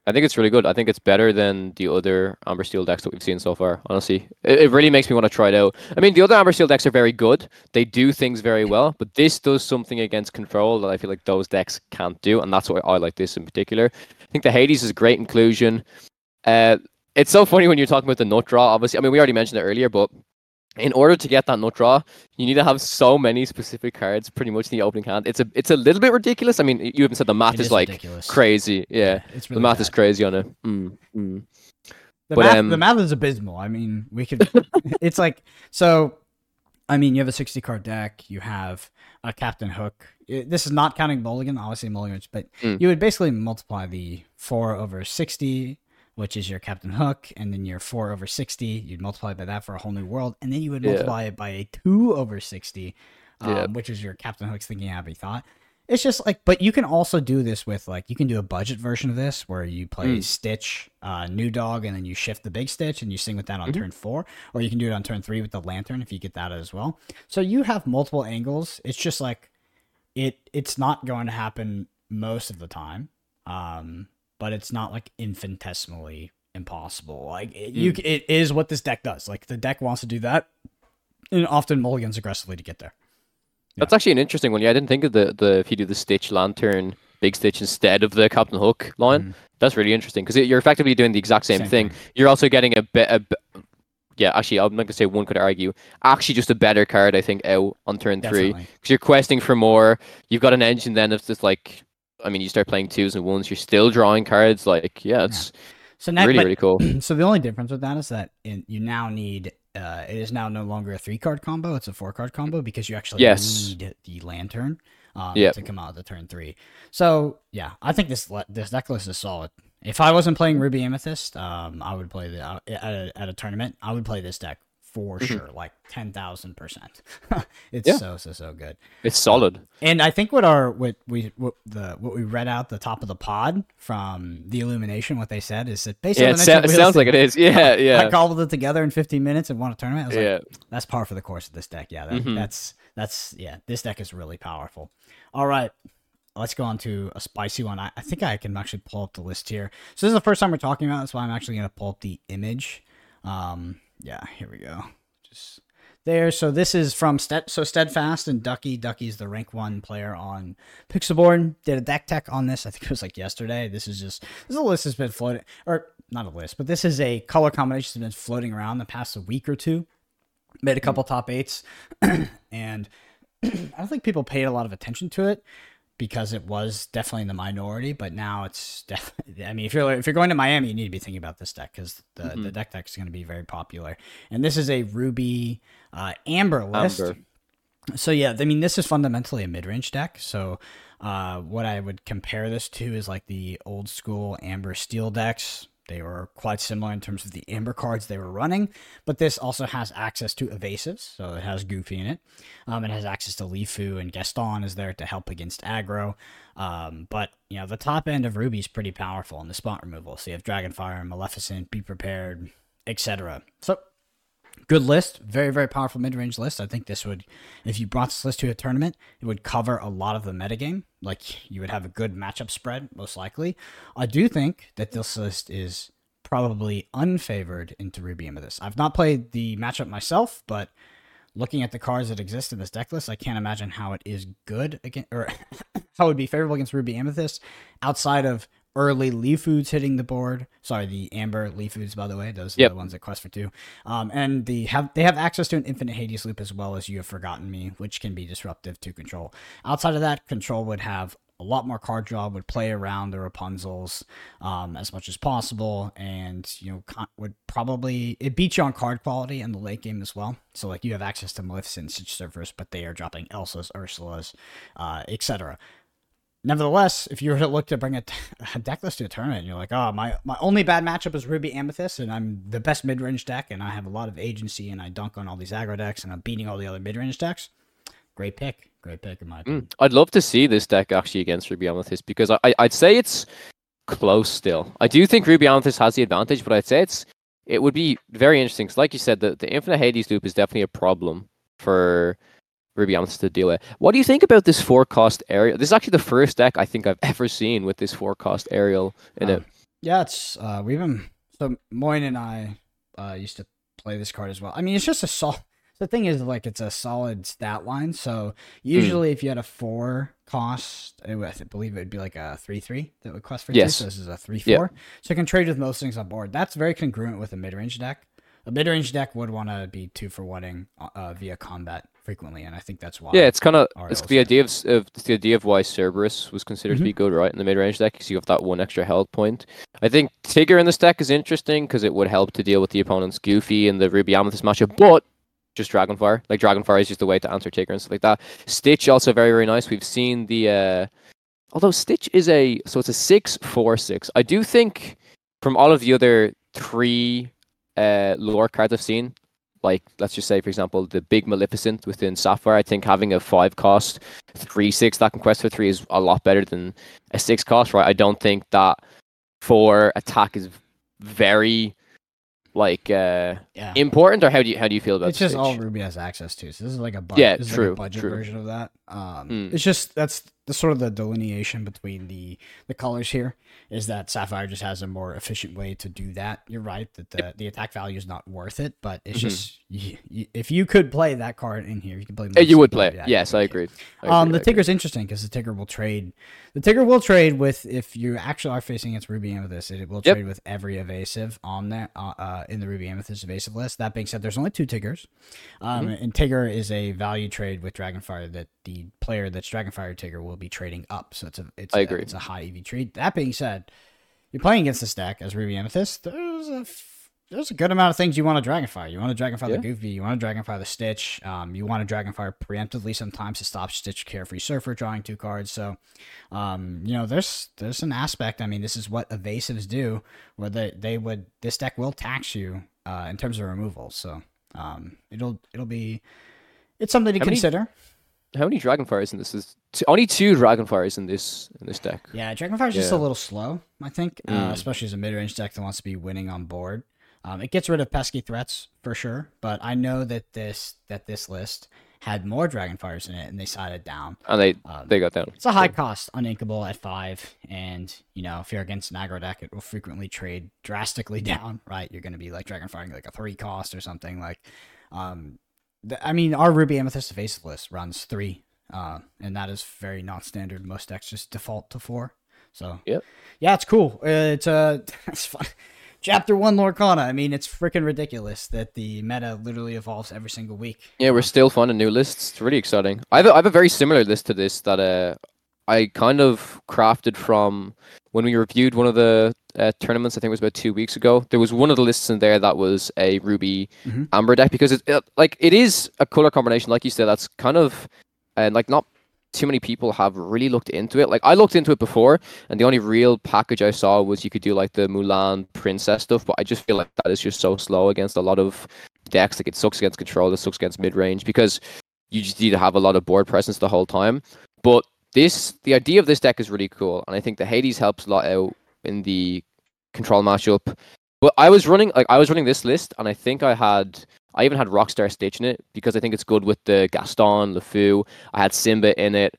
I think it's really good. I think it's better than the other Amber Steel decks that we've seen so far. Honestly, it, it really makes me want to try it out. I mean, the other Amber Steel decks are very good. They do things very well, but this does something against control that I feel like those decks can't do, and that's why I like this in particular. I think the Hades is a great inclusion. Uh, it's so funny when you're talking about the nut draw. Obviously, I mean, we already mentioned it earlier, but in order to get that nut draw, you need to have so many specific cards pretty much in the opening hand. It's a it's a little bit ridiculous. I mean, you even said the math It is, is like ridiculous. crazy. Yeah, it's the really math is crazy on it. Mm, mm. The, But, math, um, the math is abysmal. I mean, we could. it's like so. I mean, you have a sixty card deck. You have a Captain Hook. It- this is not counting Mulligan, obviously Mulligan, but Mm. you would basically multiply the four over sixty, which is your Captain Hook, and then your four over sixty. You'd multiply by that for a whole new world, and then you would Yeah. multiply it by a two over sixty, um, Yeah. which is your Captain Hook's thinking happy thought. It's just like, but you can also do this with like you can do a budget version of this where you play Mm. Stitch, uh, New Dog, and then you shift the big Stitch and you sing with that on Mhm. turn four, or you can do it on turn three with the Lantern if you get that as well. So you have multiple angles. It's just like it. It's not going to happen most of the time, um, but it's not like infinitesimally impossible. Like it, you, Mm. it is what this deck does. Like the deck wants to do that, and often mulligans aggressively to get there. That's actually an interesting one. Yeah, I didn't think of the the if you do the Stitch Lantern Big Stitch instead of the Captain Hook line. Mhm. That's really interesting because you're effectively doing the exact same, Same thing. thing. You're also getting a bit. A, yeah, actually, I'm not gonna say one could argue. Actually, just a better card, I think, out on turn three because you're questing for more. You've got an engine then of just like, I mean, you start playing twos and ones. You're still drawing cards. Like, yeah, it's So now, really but- really cool. so the only difference with that is that in, you now need uh, it is now no longer a three card combo; it's a four card combo because you actually Yes. need the lantern um, Yep. to come out of the turn three. So yeah, I think this this deck list is solid. If I wasn't playing Ruby Amethyst, um, I would play the uh, at a, at a tournament. I would play this deck for Mhm. sure, like ten thousand percent. It's Yeah. so so so good. It's solid. And I think what our what we what the what we read out the top of the pod from the illumination, what they said is that based Yeah, it, sa- it sounds like it is. Yeah, yeah. I yeah, cobbled it together in 15 minutes and won a tournament. I was like, yeah. that's par for the course of this deck. Yeah, that, Mhm. that's that's yeah. This deck is really powerful. All right, let's go on to a spicy one. I, I think I can actually pull up the list here. So this is the first time we're talking about. That's why I'm actually gonna pull up the image. Um, yeah, here we go. Just there. So this is from Stead. So Steadfast and Ducky. Ducky's the rank one player on Pixelborn. Did a deck tech on this. I think it was like yesterday. This is just this is a list that's been floating, or not a list, but this is a color combination that's been floating around the past a week or two. Made a couple hmm. top eights, and I don't think people paid a lot of attention to it because it was definitely in the minority. But now it's definitely. I mean, if you're if you're going to Miami, you need to be thinking about this deck because the Mhm. the deck deck is going to be very popular. And this is a Ruby uh, Amber list. Amber. So yeah, I mean, this is fundamentally a mid-range deck. So uh, what I would compare this to is like the old school Amber Steel decks. They were quite similar in terms of the Amber cards they were running, but this also has access to evasives, so it has Goofy in it. Um, it has access to LeFou and Gaston is there to help against aggro. Um, but you know the top end of Ruby is pretty powerful in the spot removal. So you have Dragonfire, Maleficent, Be Prepared, etc. So good list very very powerful mid-range list i think this would if you brought this list to a tournament it would cover a lot of the metagame like you would have a good matchup spread most likely. I do think that this list is probably unfavored into ruby amethyst i've not played the matchup myself but looking at the cards that exist in this deck list i can't imagine how it is good against or how it would be favorable against ruby amethyst outside of early LeFous hitting the board. Sorry, the amber LeFous, by the way. Those are Yep. the ones that quest for two. Um, and the have they have access to an infinite Hades loop as well as you have forgotten me, which can be disruptive to control. Outside of that, control would have a lot more card draw, would play around the Rapunzels um, as much as possible, and you know con- would probably it beats you on card quality in the late game as well. So like you have access to Maleficent, Stitch Surfers, but they are dropping Elsa's, Ursula's, uh, etc. Nevertheless, if you were to look to bring a deck list to a tournament, you're like, oh, my, my only bad matchup is Ruby Amethyst, and I'm the best mid range deck, and I have a lot of agency, and I dunk on all these aggro decks, and I'm beating all the other mid range decks. great pick. Great pick in my opinion. Mm, I'd love to see this deck actually against Ruby Amethyst because I, I'd say it's close still. I do think Ruby Amethyst has the advantage, but I'd say it's it would be very interesting. Because like you said, the, the Infinite Hades loop is definitely a problem for Ruby Amethyst to deal with. What do you think about this four cost Ariel? This is actually the first deck I think I've ever seen with this four cost Ariel in Um, it. Yeah, it's uh, we've been so Moyen and I uh, used to play this card as well. I mean, it's just a solid. The thing is, like, it's a solid stat line. So usually, if you had a four cost, it I believe it would be like a three three that would cost for Yes. two. So this is a three Yeah. four. So you can trade with most things on board. That's very congruent with a mid range deck. A mid range deck would want to be two for oneing uh, via combat frequently, and I think that's why. Yeah, it's kind of it's the idea of, of it's the idea of why Cerberus was considered to be good, right, in the mid range deck, because you have that one extra health point. I think Tigger in this deck is interesting because it would help to deal with the opponent's Goofy and the Ruby Amethyst matchup, but just Dragonfire. Like Dragonfire is just a way to answer Tigger and stuff like that. Stitch also very very nice. We've seen the uh, although Stitch is a so it's a six four six. I do think from all of the other three uh lore cards I've seen, like let's just say for example the big Maleficent within Sapphire, I think having a five cost three six that can quest for three is a lot better than a six cost, right? I don't think that four attack is very like uh yeah. important or how do you how do you feel about it's just Stitch? all Ruby has access to. So this is like a bu- Yeah, true, like budget true. version of that. Um, Mm. it's just that's the sort of the delineation between the the colors here is that Sapphire just has a more efficient way to do that. You're right that the the attack value is not worth it, but it's Mhm. just y y if you could play that card in here, you could play. Uh, you would play it. Yes, I play it. agree. Um, the I agree. Tigger's interesting because the Tigger will trade. The Tigger will trade with if you actually are facing against Ruby Amethyst. It will Yep. trade with every evasive on there uh, uh, in the Ruby Amethyst evasive list. That being said, there's only two Tiggers, um, Mm-hmm. and Tigger is a value trade with Dragonfire that the player that's Dragonfire Tigger will be trading up. So it's a it's I a, agree. it's a high EV trade. That being said, you're playing against this deck as Ruby Amethyst. There's a f- there's a good amount of things you want to Dragonfire. You want to Dragonfire Yeah. the Goofy. You want to Dragonfire the Stitch. Um, you want to Dragonfire preemptively sometimes to stop Stitch Carefree Surfer drawing two cards. So, um, you know, there's there's an aspect. I mean, this is what evasives do, where they they would this deck will tax you uh, in terms of removal. So, um, it'll it'll be it's something to How many- consider. How many Dragonfires in this? Is only two Dragonfires in this in this deck. Yeah, dragonfire Dragonfire's just a little slow, I think, uh, Mm. especially as a mid range deck that wants to be winning on board. Um, it gets rid of pesky threats for sure, but I know that this that this list had more Dragonfires in it, and they sided down. And they Um, they got down. it's a high cost, uninkable at five, and you know if you're against an aggro deck, it will frequently trade drastically down. Right, you're going to be like Dragonfiring like a three cost or something like. Um, I mean, our Ruby Amethyst evasive list runs three, uh, and that is very not standard. Most decks just default to four. So Yep. yeah, it's cool. Uh, it's uh, it's fun. Chapter one Lorcana. I mean, it's freaking ridiculous that the meta literally evolves every single week. Yeah, we're still finding new lists. It's really exciting. I have a, I have a very similar list to this that uh I kind of crafted from when we reviewed one of the uh, tournaments. I think it was about two weeks ago. There was one of the lists in there that was a Ruby Mhm. Amber deck because it, it like it is a color combination, like you said. That's kind of and like not too many people have really looked into it. Like I looked into it before, and the only real package I saw was you could do like the Mulan princess stuff. But I just feel like that is just so slow against a lot of decks. Like it sucks against control, it sucks against mid range because you just need to have a lot of board presence the whole time. But this, the idea of this deck is really cool, and I think the Hades helps a lot out in the control matchup. But I was running like I was running this list, and I think I had I even had Rockstar Stitch in it because I think it's good with the Gaston, LeFou. I had Simba in it.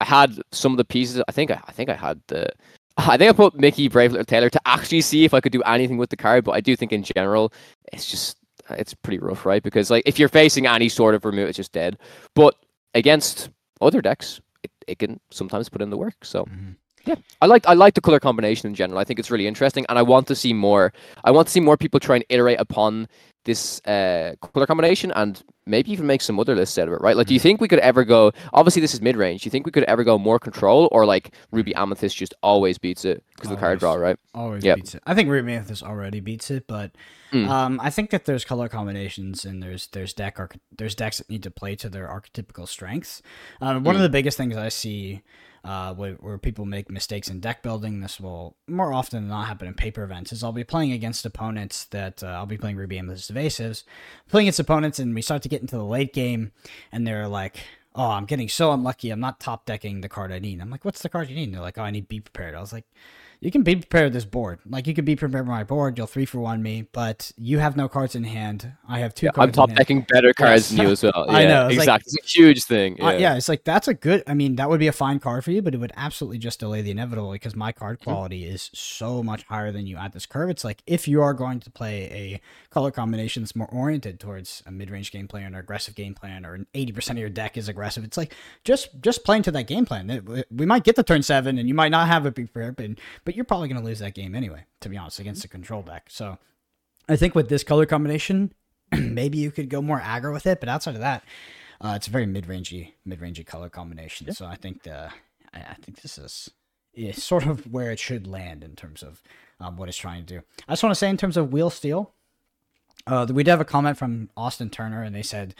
I had some of the pieces. I think I, I think I had the. I think I put Mickey Brave Little Tailor to actually see if I could do anything with the card, but I do think in general it's just it's pretty rough, right? Because like if you're facing any sort of remove, it's just dead. But against other decks, it, it can sometimes put in the work. So Mhm. Yeah, I like I like the color combination in general. I think it's really interesting, and I want to see more. I want to see more people try and iterate upon this uh, color combination, and maybe even make some other lists out of it. Right? Like, do you think we could ever go? Obviously, this is mid range. Do you think we could ever go more control, or like Ruby Amethyst just always beats it because of the card draw, right? Always Yep. beats it. I think Ruby Amethyst already beats it, but Mm. um, I think that there's color combinations and there's there's deck arch- there's decks that need to play to their archetypical strengths. Um, one of Mm. the biggest things I see uh, where, where people make mistakes in deck building, this will more often than not happen in paper events, is I'll be playing against opponents that uh, I'll be playing Ruby Amethyst Evasives, playing against opponents, and we start to get into the late game, and they're like, oh, I'm getting so unlucky. I'm not top decking the card I need. I'm like, what's the card you need? And they're like, oh, I need be prepared. I was like, you can be prepared this board. Like you could be prepared my board. You'll three for one me, but you have no cards in hand. I have two. Yeah, cards I'm top decking better cards than you as well. I know, it's like- exactly. it's a huge thing. Uh, Yeah. yeah, it's like that's a good. I mean, that would be a fine card for you, but it would absolutely just delay the inevitable because my card Mm-hmm. quality is so much higher than you at this curve. It's like if you are going to play a color combination that's more oriented towards a mid-range game plan or aggressive game plan, or eighty percent of your deck is aggressive, it's like just just playing to that game plan. It- We might get to turn seven, and you might not have a big prepared, but but you're probably going to lose that game anyway. To be honest, against a control deck, so. I think with this color combination, maybe you could go more aggro with it, but outside of that, uh, it's a very mid-rangey, mid-rangey color combination. So I think the, I, I think this is, is sort of where it should land in terms of um, what it's trying to do. I just want to say in terms of wheel steel, uh, we did have a comment from Austin Turner, and they said,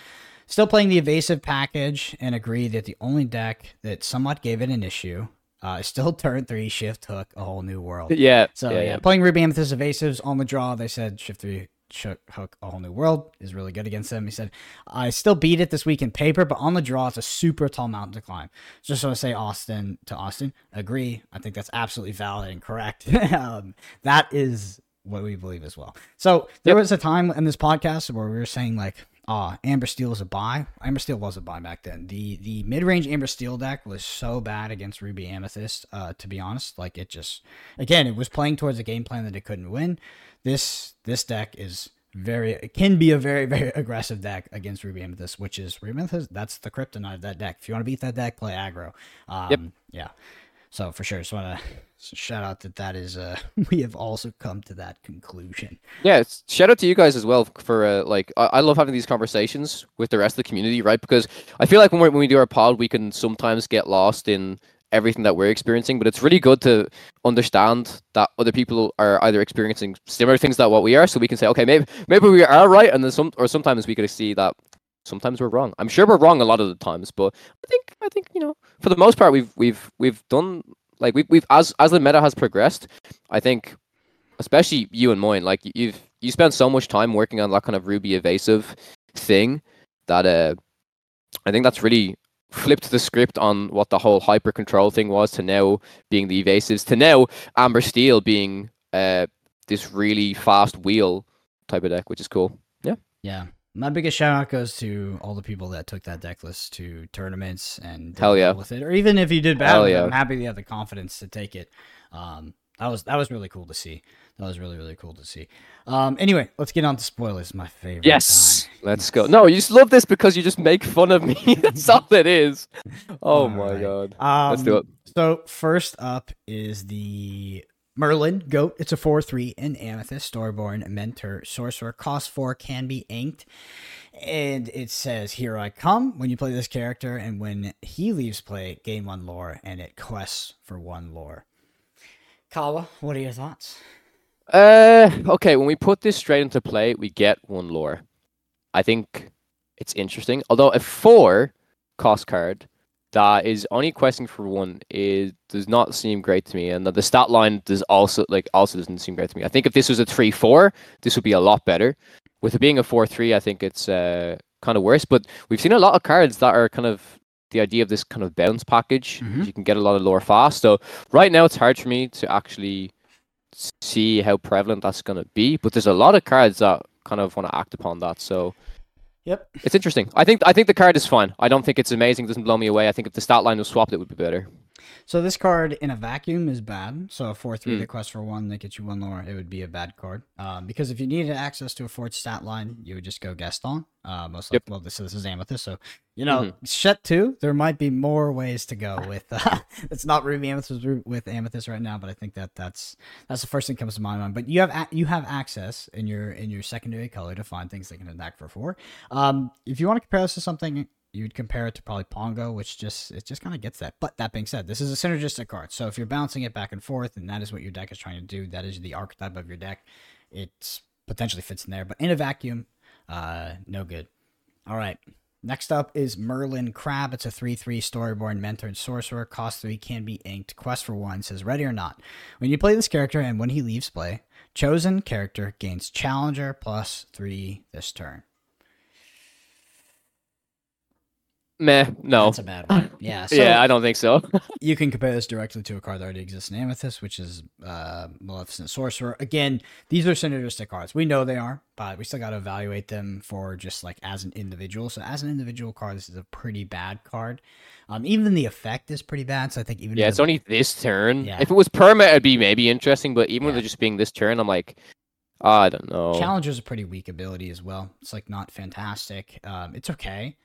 still playing the evasive package, and agree that the only deck that somewhat gave it an issue uh, still turn three shift hook a whole new world. Yeah. So yeah, yeah, yeah. playing Ruby Amethyst Evasives on the draw, they said shift three sh- hook a whole new world is really good against them. He said I still beat it this week in paper, but on the draw it's a super tall mountain to climb. Just want to say Austin to Austin, agree. I think that's absolutely valid and correct. um, that is what we believe as well. So there Yep. was a time in this podcast where we were saying like. Ah, Amber Steel is a buy. Amber Steel was a buy back then. The the mid range Amber Steel deck was so bad against Ruby Amethyst. Uh, to be honest, like it just again, it was playing towards a game plan that it couldn't win. This this deck is very it can be a very very aggressive deck against Ruby Amethyst, which is Ruby Amethyst. That's the kryptonite of that deck. If you want to beat that deck, play aggro. Um, Yep. Yeah. So for sure, just want to shout out that that is uh we have also come to that conclusion. Yeah, shout out to you guys as well for uh, like I, I love having these conversations with the rest of the community, right? Because I feel like when we when we do our pod, we can sometimes get lost in everything that we're experiencing, but it's really good to understand that other people are either experiencing similar things that what we are, so we can say, okay, maybe maybe we are right, and then some or sometimes we could see that sometimes we're wrong. I'm sure we're wrong a lot of the times, but I think I think you know for the most part we've we've we've done like we we've as as the meta has progressed, I think especially you and Moyen, like you've you spent so much time working on that kind of Ruby evasive thing that uh I think that's really flipped the script on what the whole hyper control thing was to now being the evasives to now Amber Steel being uh this really fast wheel type of deck, which is cool. Yeah. Yeah. My biggest shout out goes to all the people that took that deck list to tournaments and Hell yeah. with it, or even if you did bad, Hell with it, yeah. I'm happy you had the confidence to take it. Um, that was that was really cool to see. That was really really cool to see. Um, anyway, let's get on to spoilers. My favorite. Yes. time. Let's go. No, you just love this because you just make fun of me. That's all it is. Oh All my right. god. Um, Let's do it. So first up is the Merlin Goat. It's a four three in Amethyst, Storyborn, Mentor, Sorcerer. Cost four can be inked, and it says, "Here I come." When you play this character, and when he leaves play, gain one lore, and it quests for one lore. Kawa, what are your thoughts? Uh, okay. When we put this straight into play, we get one lore. I think it's interesting. Although a four cost card that is only questing for one is does not seem great to me, and the stat line does also like also doesn't seem great to me. I think if this was a three four, this would be a lot better. With it being a four three, I think it's uh kind of worse. But we've seen a lot of cards that are kind of the idea of this kind of bounce package. Mhm. You can get a lot of lore fast. So right now, it's hard for me to actually see how prevalent that's going to be. But there's a lot of cards that kind of want to act upon that. So Yep. it's interesting. I think I think the card is fine. I don't think it's amazing. It doesn't blow me away. I think if the stat line was swapped, it would be better. So this card in a vacuum is bad. So a four three Mm. that quests for one that gets you one lore, it would be a bad card. Um, because if you needed access to a fourth stat line, you would just go Gaston. Uh, most Yep. like, well, this, this is Amethyst, so you know, Shet two. There might be more ways to go with. Uh, it's not Ruby Amethyst with- with Amethyst right now, but I think that that's that's the first thing that comes to my mind. But you have a- you have access in your in your secondary color to find things that can attack for four. Um, if you want to compare this to something you'd compare it to probably Pongo, which just it just kind of gets that. But that being said, this is a synergistic card. So if you're bouncing it back and forth, and that is what your deck is trying to do, that is the archetype of your deck. It potentially fits in there, but in a vacuum, uh, no good. All right. Next up is Merlin Crab. It's a 3 3 storyborn mentor and sorcerer. Cost 3 can be inked. Quest for 1 says ready or not. When you play this character and when he leaves play, chosen character gains challenger plus 3 this turn. Meh, no. That's a bad one. Yeah. So yeah, I don't think so. you can compare this directly to a card that already exists in Amethyst, which is uh, Maleficent Sorcerer. Again, these are synergistic cards. We know they are, but we still got to evaluate them for just like as an individual. So as an individual card, this is a pretty bad card. Um, even the effect is pretty bad. So I think even yeah, it's the- only this turn. Yeah. If it was perma, it'd be maybe interesting. But even with it just being this turn, I'm like, I don't know. Challenger's a pretty weak ability as well. It's like not fantastic. Um, it's okay,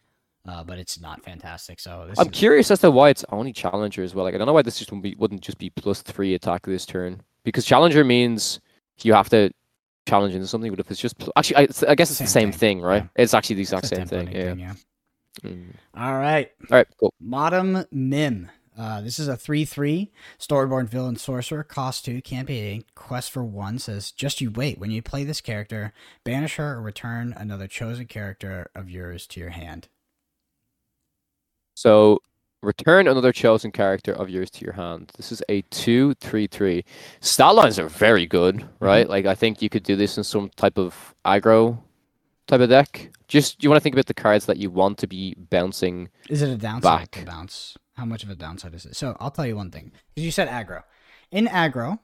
uh, but it's not fantastic. So this I'm curious as to why it's only challenger as well. Like I don't know why this just wouldn't, be, wouldn't just be plus three attack this turn because challenger means you have to challenge into something. But if it's just pl- actually, I, I guess it's Same the same thing, thing, right? yeah. It's actually the exact same thing. Yeah. thing, yeah. Mm. All right. All right. Cool. Madam Mim. Uh, this is a 3 3 Storyborn villain sorcerer. Cost 2, can't be inked. Quest for 1 says just you wait. When you play this character, banish her or return another chosen character of yours to your hand. So return another chosen character of yours to your hand. This is a two three three. Stat lines are very good, mm-hmm. right? Like I think you could do this in some type of aggro type of deck. Just you want to think about the cards that you want to be bouncing. Is it a downside to Back. bounce? How much of a downside is it? So I'll tell you one thing. Because you said aggro. In aggro,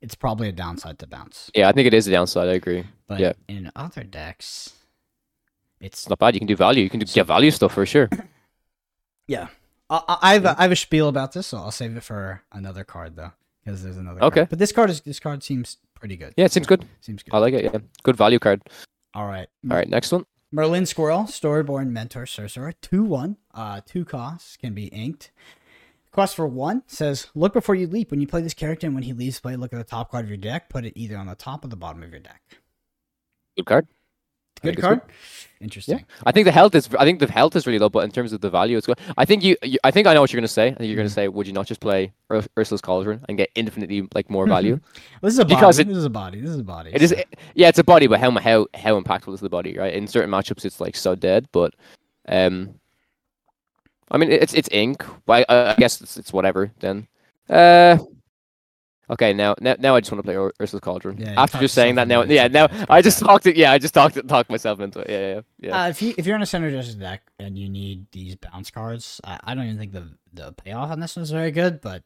it's probably a downside to bounce. Yeah, I think it is a downside. I agree. But Yeah. in other decks, it's It's not bad. You can do value. You can do, get value stuff for sure. Yeah. I, I I have a, I have a spiel about this, so I'll save it for another card though, because there's another. Okay. Card. But this card is this card seems pretty good. Yeah, it seems good. Seems good. I like it. Yeah, good value card. All right. All right, next one. Merlin Squirrel, Storyborn Mentor Sorcerer, two one, uh, two costs can be inked. Quest for one says, look before you leap. When you play this character, and when he leaves play, look at the top card of your deck. Put it either on the top or the bottom of your deck. Good card. Good card. Interesting. I think the health is. I think the health is really low, but in terms of the value, it's good. I think you. you I think I know what you're gonna say. I think you're gonna Mhm. say, would you not just play Ur- Ursula's Cauldron and get infinitely like more value? This is a body. It- this is a body. This is a body. It is, so- yeah, it's a body, but how how how impactful is the body, right? In certain matchups, it's like so dead, but um, I mean, it's it's ink. Well, I, I guess it's, it's whatever then. Uh, okay, now now now I just want to play Ur- Ursula's Cauldron. Yeah, After just saying that, now yourself into it, yeah, now I just talked it. Yeah, I just talked talked myself into it. Yeah, yeah, yeah. Uh, if you if you're in a synergistic deck and you need these bounce cards, I, I don't even think the the payoff on this one is very good. But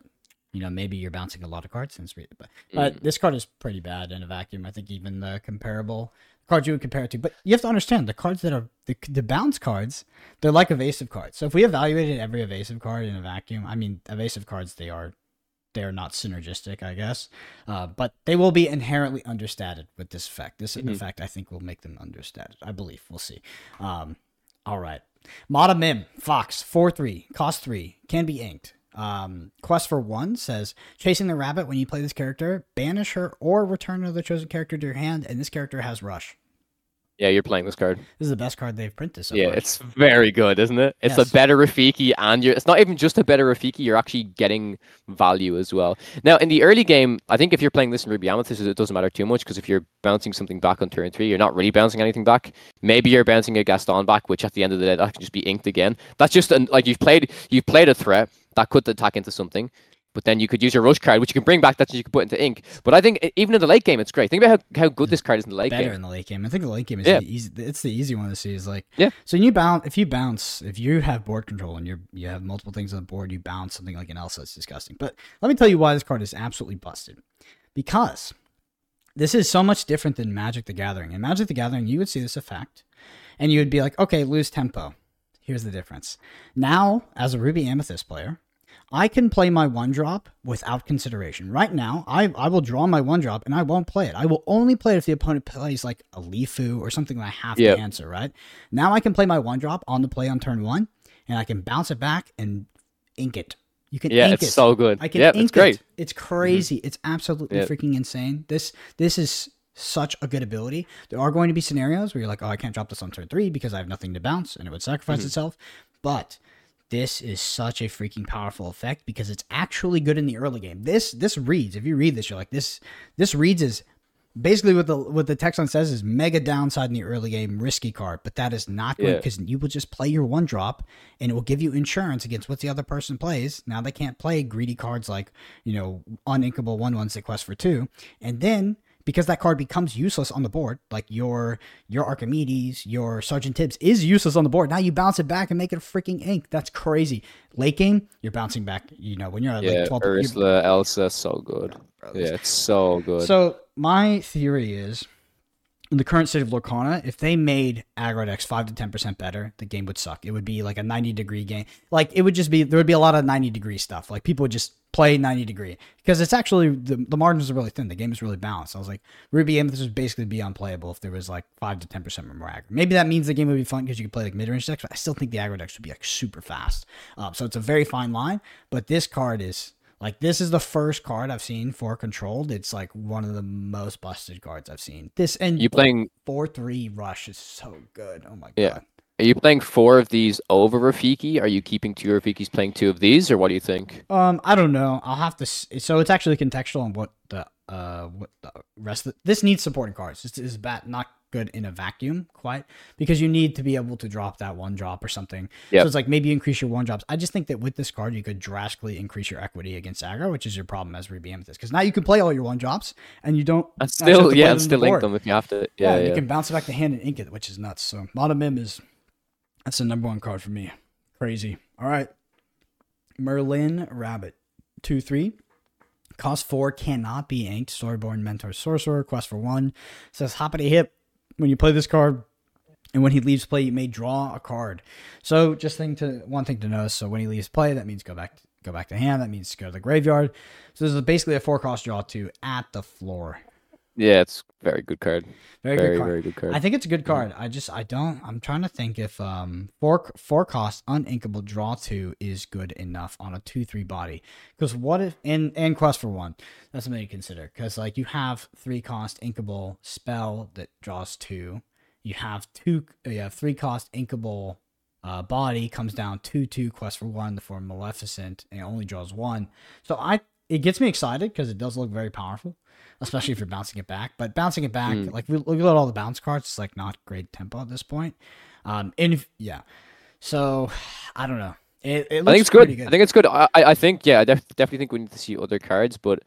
you know maybe you're bouncing a lot of cards since we. But, but Mm. this card is pretty bad in a vacuum. I think even the comparable cards you would compare it to. But you have to understand the cards that are the the bounce cards. They're like evasive cards. So if we evaluated every evasive card in a vacuum, I mean evasive cards they are they are not synergistic, I guess. Uh, but they will be inherently understated with this effect. This Mhm. effect, I think, will make them understated. I believe. We'll see. Um, all right. Madam Mim, Fox, 4 3, cost 3, can be inked. Um, Quest for 1 says Chasing the Rabbit, when you play this character, banish her or return another chosen character to your hand, and this character has Rush. Yeah, you're playing this card. This is the best card they've printed so yeah, far. it's very good, isn't it? It's Yes. a better Rafiki, and you're. It's not even just a better Rafiki. You're actually getting value as well. Now, in the early game, I think if you're playing this in Ruby Amethyst, it doesn't matter too much because if you're bouncing something back on turn three, you're not really bouncing anything back. Maybe you're bouncing a Gaston back, which at the end of the day, that can just be inked again. That's just an, like you've played. You've played a threat that could attack into something. But then you could use your rush card, which you can bring back. That you can put into ink. But I think even in the late game, it's great. Think about how, how good this card is in the late better game. in the late game. I think the late game is Yeah. the easy. It's the easy one to see. Is like Yeah. So you bounce if you bounce if you have board control and you you have multiple things on the board, you bounce something like an Elsa. It's disgusting. But let me tell you why this card is absolutely busted. Because this is so much different than Magic the Gathering. In Magic the Gathering, you would see this effect, and you would be like, okay, lose tempo. Here's the difference. Now, as a Ruby Amethyst player, I can play my one drop without consideration. Right now, I, I will draw my one drop and I won't play it. I will only play it if the opponent plays like a LeFou or something that I have Yep. to answer, right? Now I can play my one drop on the play on turn one and I can bounce it back and ink it. You can Yeah, ink it's it. so good. I can yeah, ink it's great. Mm-hmm. it. It's crazy. It's absolutely Yep. freaking insane. This this is such a good ability. There are going to be scenarios where you're like, oh, I can't drop this on turn three because I have nothing to bounce and it would sacrifice Mm-hmm. itself. But this is such a freaking powerful effect because it's actually good in the early game. This this reads. If you read this, you're like this. This reads is basically what the what the text on says is mega downside in the early game, risky card. But that is not good Yeah. because you will just play your one drop and it will give you insurance against what the other person plays. Now they can't play greedy cards like you know uninkable one ones that quest for two, and then because that card becomes useless on the board. Like your your Archimedes, your Sergeant Tibbs is useless on the board. Now you bounce it back and make it a freaking ink. That's crazy. Late game, you're bouncing back. You know when you're at Yeah, like 12. you're- Ursula, Elsa, so good. Bro, Yeah, it's so good. So my theory is, in the current state of Lorcana, if they made aggro decks five to ten percent better, the game would suck. It would be like a ninety degree game. Like it would just be there would be a lot of ninety degree stuff. Like people would just play ninety degree because it's actually the the margins are really thin. The game is really balanced. I was like Ruby Amethyst would basically be unplayable if there was like five to ten percent more aggro. Maybe that means the game would be fun because you could play like mid range decks, but I still think the aggro decks would be like super fast. Um, so it's a very fine line. But this card is like this is the first card I've seen for controlled. It's like one of the most busted cards I've seen. This and you playing? four three rush is so good. Oh my God. Yeah. Are you playing four of these over Rafiki? Are you keeping two Rafikis, playing two of these, or what do you think? Um, I don't know. I'll have to. s- So it's actually contextual on what the uh what the rest of this needs supporting cards. This is bad, not good in a vacuum quite because you need to be able to drop that one drop or something. Yep. So it's like maybe increase your one drops. I just think that with this card you could drastically increase your equity against aggro, which is your problem as Ruby Amethyst. Because now you can play all your one drops and you don't And still, yeah, still the link them if you have to. Yeah, Yeah, yeah. you can bounce it back to hand and ink it, which is nuts. So Madam Mim is that's the number one card for me. Crazy. All right. Merlin Rabbit. Two three. Cost four cannot be inked. Storyborn Mentor Sorcerer. Quest for one. Says hoppity hip. When you play this card, and when he leaves play, you may draw a card. So just thing to one thing to notice. So when he leaves play, that means go back go back to hand. That means go to the graveyard. So this is basically a four cost draw two at the floor. Yeah, it's a very good card. Very, Very, good card. very good card. I think it's a good card. I just I don't I'm trying to think if um four four cost uninkable draw two is good enough on a two three body. Because what if and and quest for one? That's something to consider. Because like you have three cost inkable spell that draws two. You have two you have three cost inkable uh, body comes down two two quest for one the form Maleficent and only draws one. So I it gets me excited because it does look very powerful, especially if you're bouncing it back. But bouncing it back, Mm. like we look at all the bounce cards, it's like not great tempo at this point. Um, and if, yeah, so I don't know. It, it looks I think it's pretty good. I think it's good. I, I think yeah, I def- definitely think we need to see other cards, but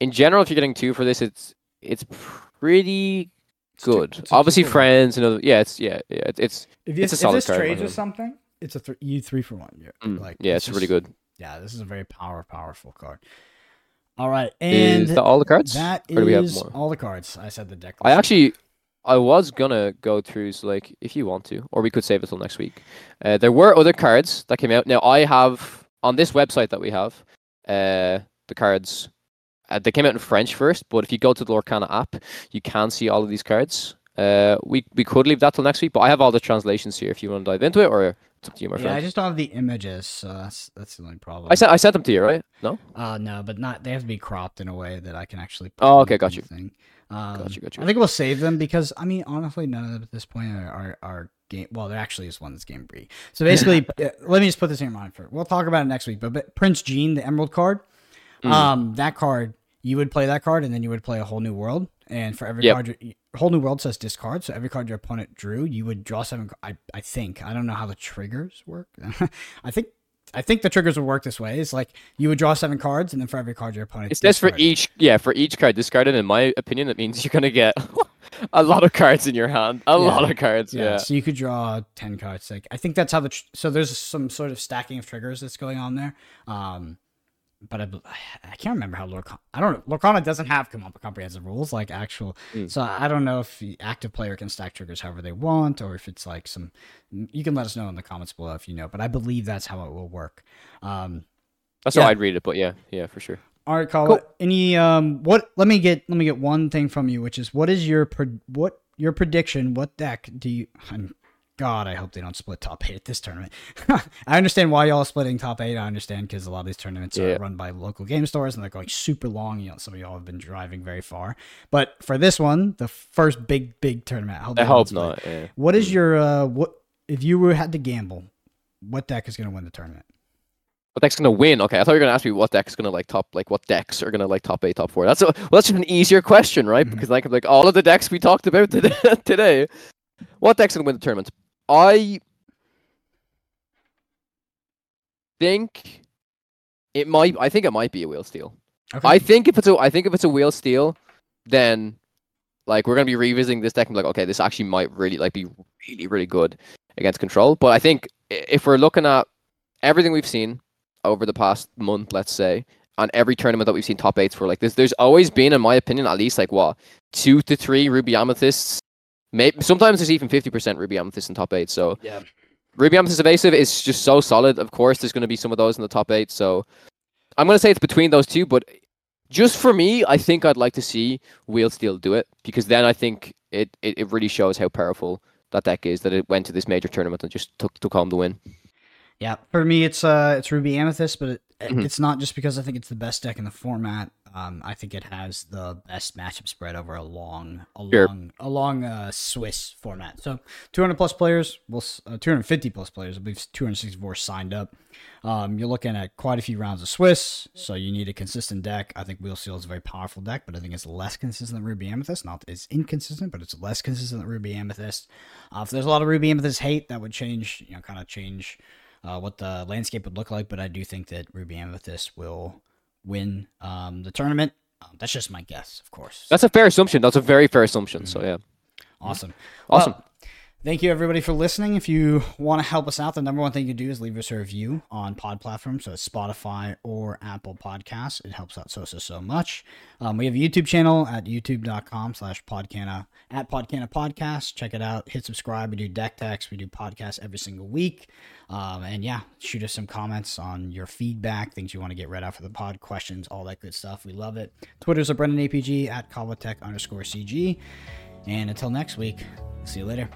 in general, if you're getting two for this, it's it's pretty It's two- good. it's Obviously, friends and other, yeah, it's yeah, yeah, it's, it's If, you, it's a if solid this card, trades man. something, it's a th- you three for one. Yeah, mm, like yeah, it's, really just- good. Yeah, this is a very power powerful card. All right, and Is that all the cards? that or do we have more? all the cards. I said the deck. I actually, I was gonna go through, so like, if you want to, or we could save it till next week. Uh, there were other cards that came out. Now I have on this website that we have, uh, the cards. Uh, they came out in French first, but if you go to the Lorcana app, you can see all of these cards. Uh, we we could leave that till next week, but I have all the translations here if you want to dive into it, or it's up to you, my yeah, friend. Yeah, I just don't have the images, so that's that's the only problem. I sent I sent them to you, right? No. Uh no, but not they have to be cropped in a way that I can actually. Oh, okay, got you. Thing. Um, Got you, got you. I think we'll save them because I mean, honestly, none of them at this point are are, are game. Well, there actually is one that's game free. So basically, uh, let me just put this in your mind for. We'll talk about it next week. But, but Prince John, the Emerald card, Mm. um, that card you would play that card, and then you would play a whole new world. And for every Yep. card, you, whole new world says discard. So every card your opponent drew, you would draw seven. I I think I don't know how the triggers work. I think. I think the triggers would work this way. It's like you would draw seven cards, and then for every card your opponent. It says for each yeah for each card discarded. In my opinion, that means you're gonna get a lot of cards in your hand. A Yeah. lot of cards. Yeah, Yeah. so you could draw ten cards. Like I think that's how the tr- so there's some sort of stacking of triggers that's going on there. Um, but I, I can't remember how Lorcana. I don't know. Lorcana doesn't have com- comprehensive rules like actual. Mm. So I don't know if the active player can stack triggers however they want, or if it's like some. You can let us know in the comments below if you know. But I believe that's how it will work. Um, That's Yeah. how I'd read it. But yeah, yeah, for sure. all right, Carl. Cool. Any um, what? Let me get let me get one thing from you, which is what is your pre- what your prediction? What deck do you? I'm, God, I hope they don't split top eight at this tournament. I understand why y'all are splitting top eight. I understand because a lot of these tournaments Yeah. are run by local game stores and they're going super long. You know, some of y'all have been driving very far. But for this one, the first big big tournament, I hope, I hope not. Yeah. What is your uh, what if you were had to gamble? What deck is going to win the tournament? What deck's gonna win? Okay, I thought you were gonna ask me what deck's gonna like top like what decks are gonna like top eight, top four. That's a, well, that's just an easier question, right? Mhm. Because like like all of the decks we talked about today, today, what deck's gonna win the tournament? I think it might. I think it might be a Wheel Steel. Okay. I think if it's a, I think if it's a Wheel Steel, then like we're gonna be revisiting this deck and be like, okay, this actually might really like be really really good against control. But I think if we're looking at everything we've seen over the past month, let's say, on every tournament that we've seen top eights for like this, there's always been, in my opinion, at least like what two to three Ruby Amethysts. Maybe sometimes there's even fifty percent Ruby Amethyst in top eight. So yeah. Ruby Amethyst Evasive is just so solid. Of course, there's going to be some of those in the top eight. So I'm going to say it's between those two, but just for me, I think I'd like to see Wheel Steel do it because then I think it, it, it really shows how powerful that deck is that it went to this major tournament and just took took home the win. Yeah, for me it's uh it's Ruby Amethyst, but it, Mhm. it's not just because I think it's the best deck in the format. Um, I think it has the best matchup spread over a long, a Sure. long, a long uh, Swiss format. So 200 plus players, well, uh, 250 plus players. I believe 264 signed up. Um, you're looking at quite a few rounds of Swiss, so you need a consistent deck. I think Wheel Steel is a very powerful deck, but I think it's less consistent than Ruby Amethyst. Not it's inconsistent, but it's less consistent than Ruby Amethyst. Uh, if there's a lot of Ruby Amethyst hate, that would change, you know, kind of change uh, what the landscape would look like. But I do think that Ruby Amethyst will win um, the tournament. Um, that's just my guess, of course. That's a fair assumption. That's a very fair assumption. So yeah, awesome. awesome. Well, Thank you everybody for listening. If you want to help us out, the number one thing you do is leave us a review on pod platforms, so Spotify or Apple Podcasts. It helps out so so so much. Um, we have a YouTube channel at youtube.com slash podcana at podcana podcast. Check it out. Hit subscribe. We do deck techs. We do podcasts every single week. Um, and yeah, shoot us some comments on your feedback, things you want to get read out for the pod, questions, all that good stuff. We love it. Twitter's at Brendan APG at Kawatek underscore CG. And until next week, see you later.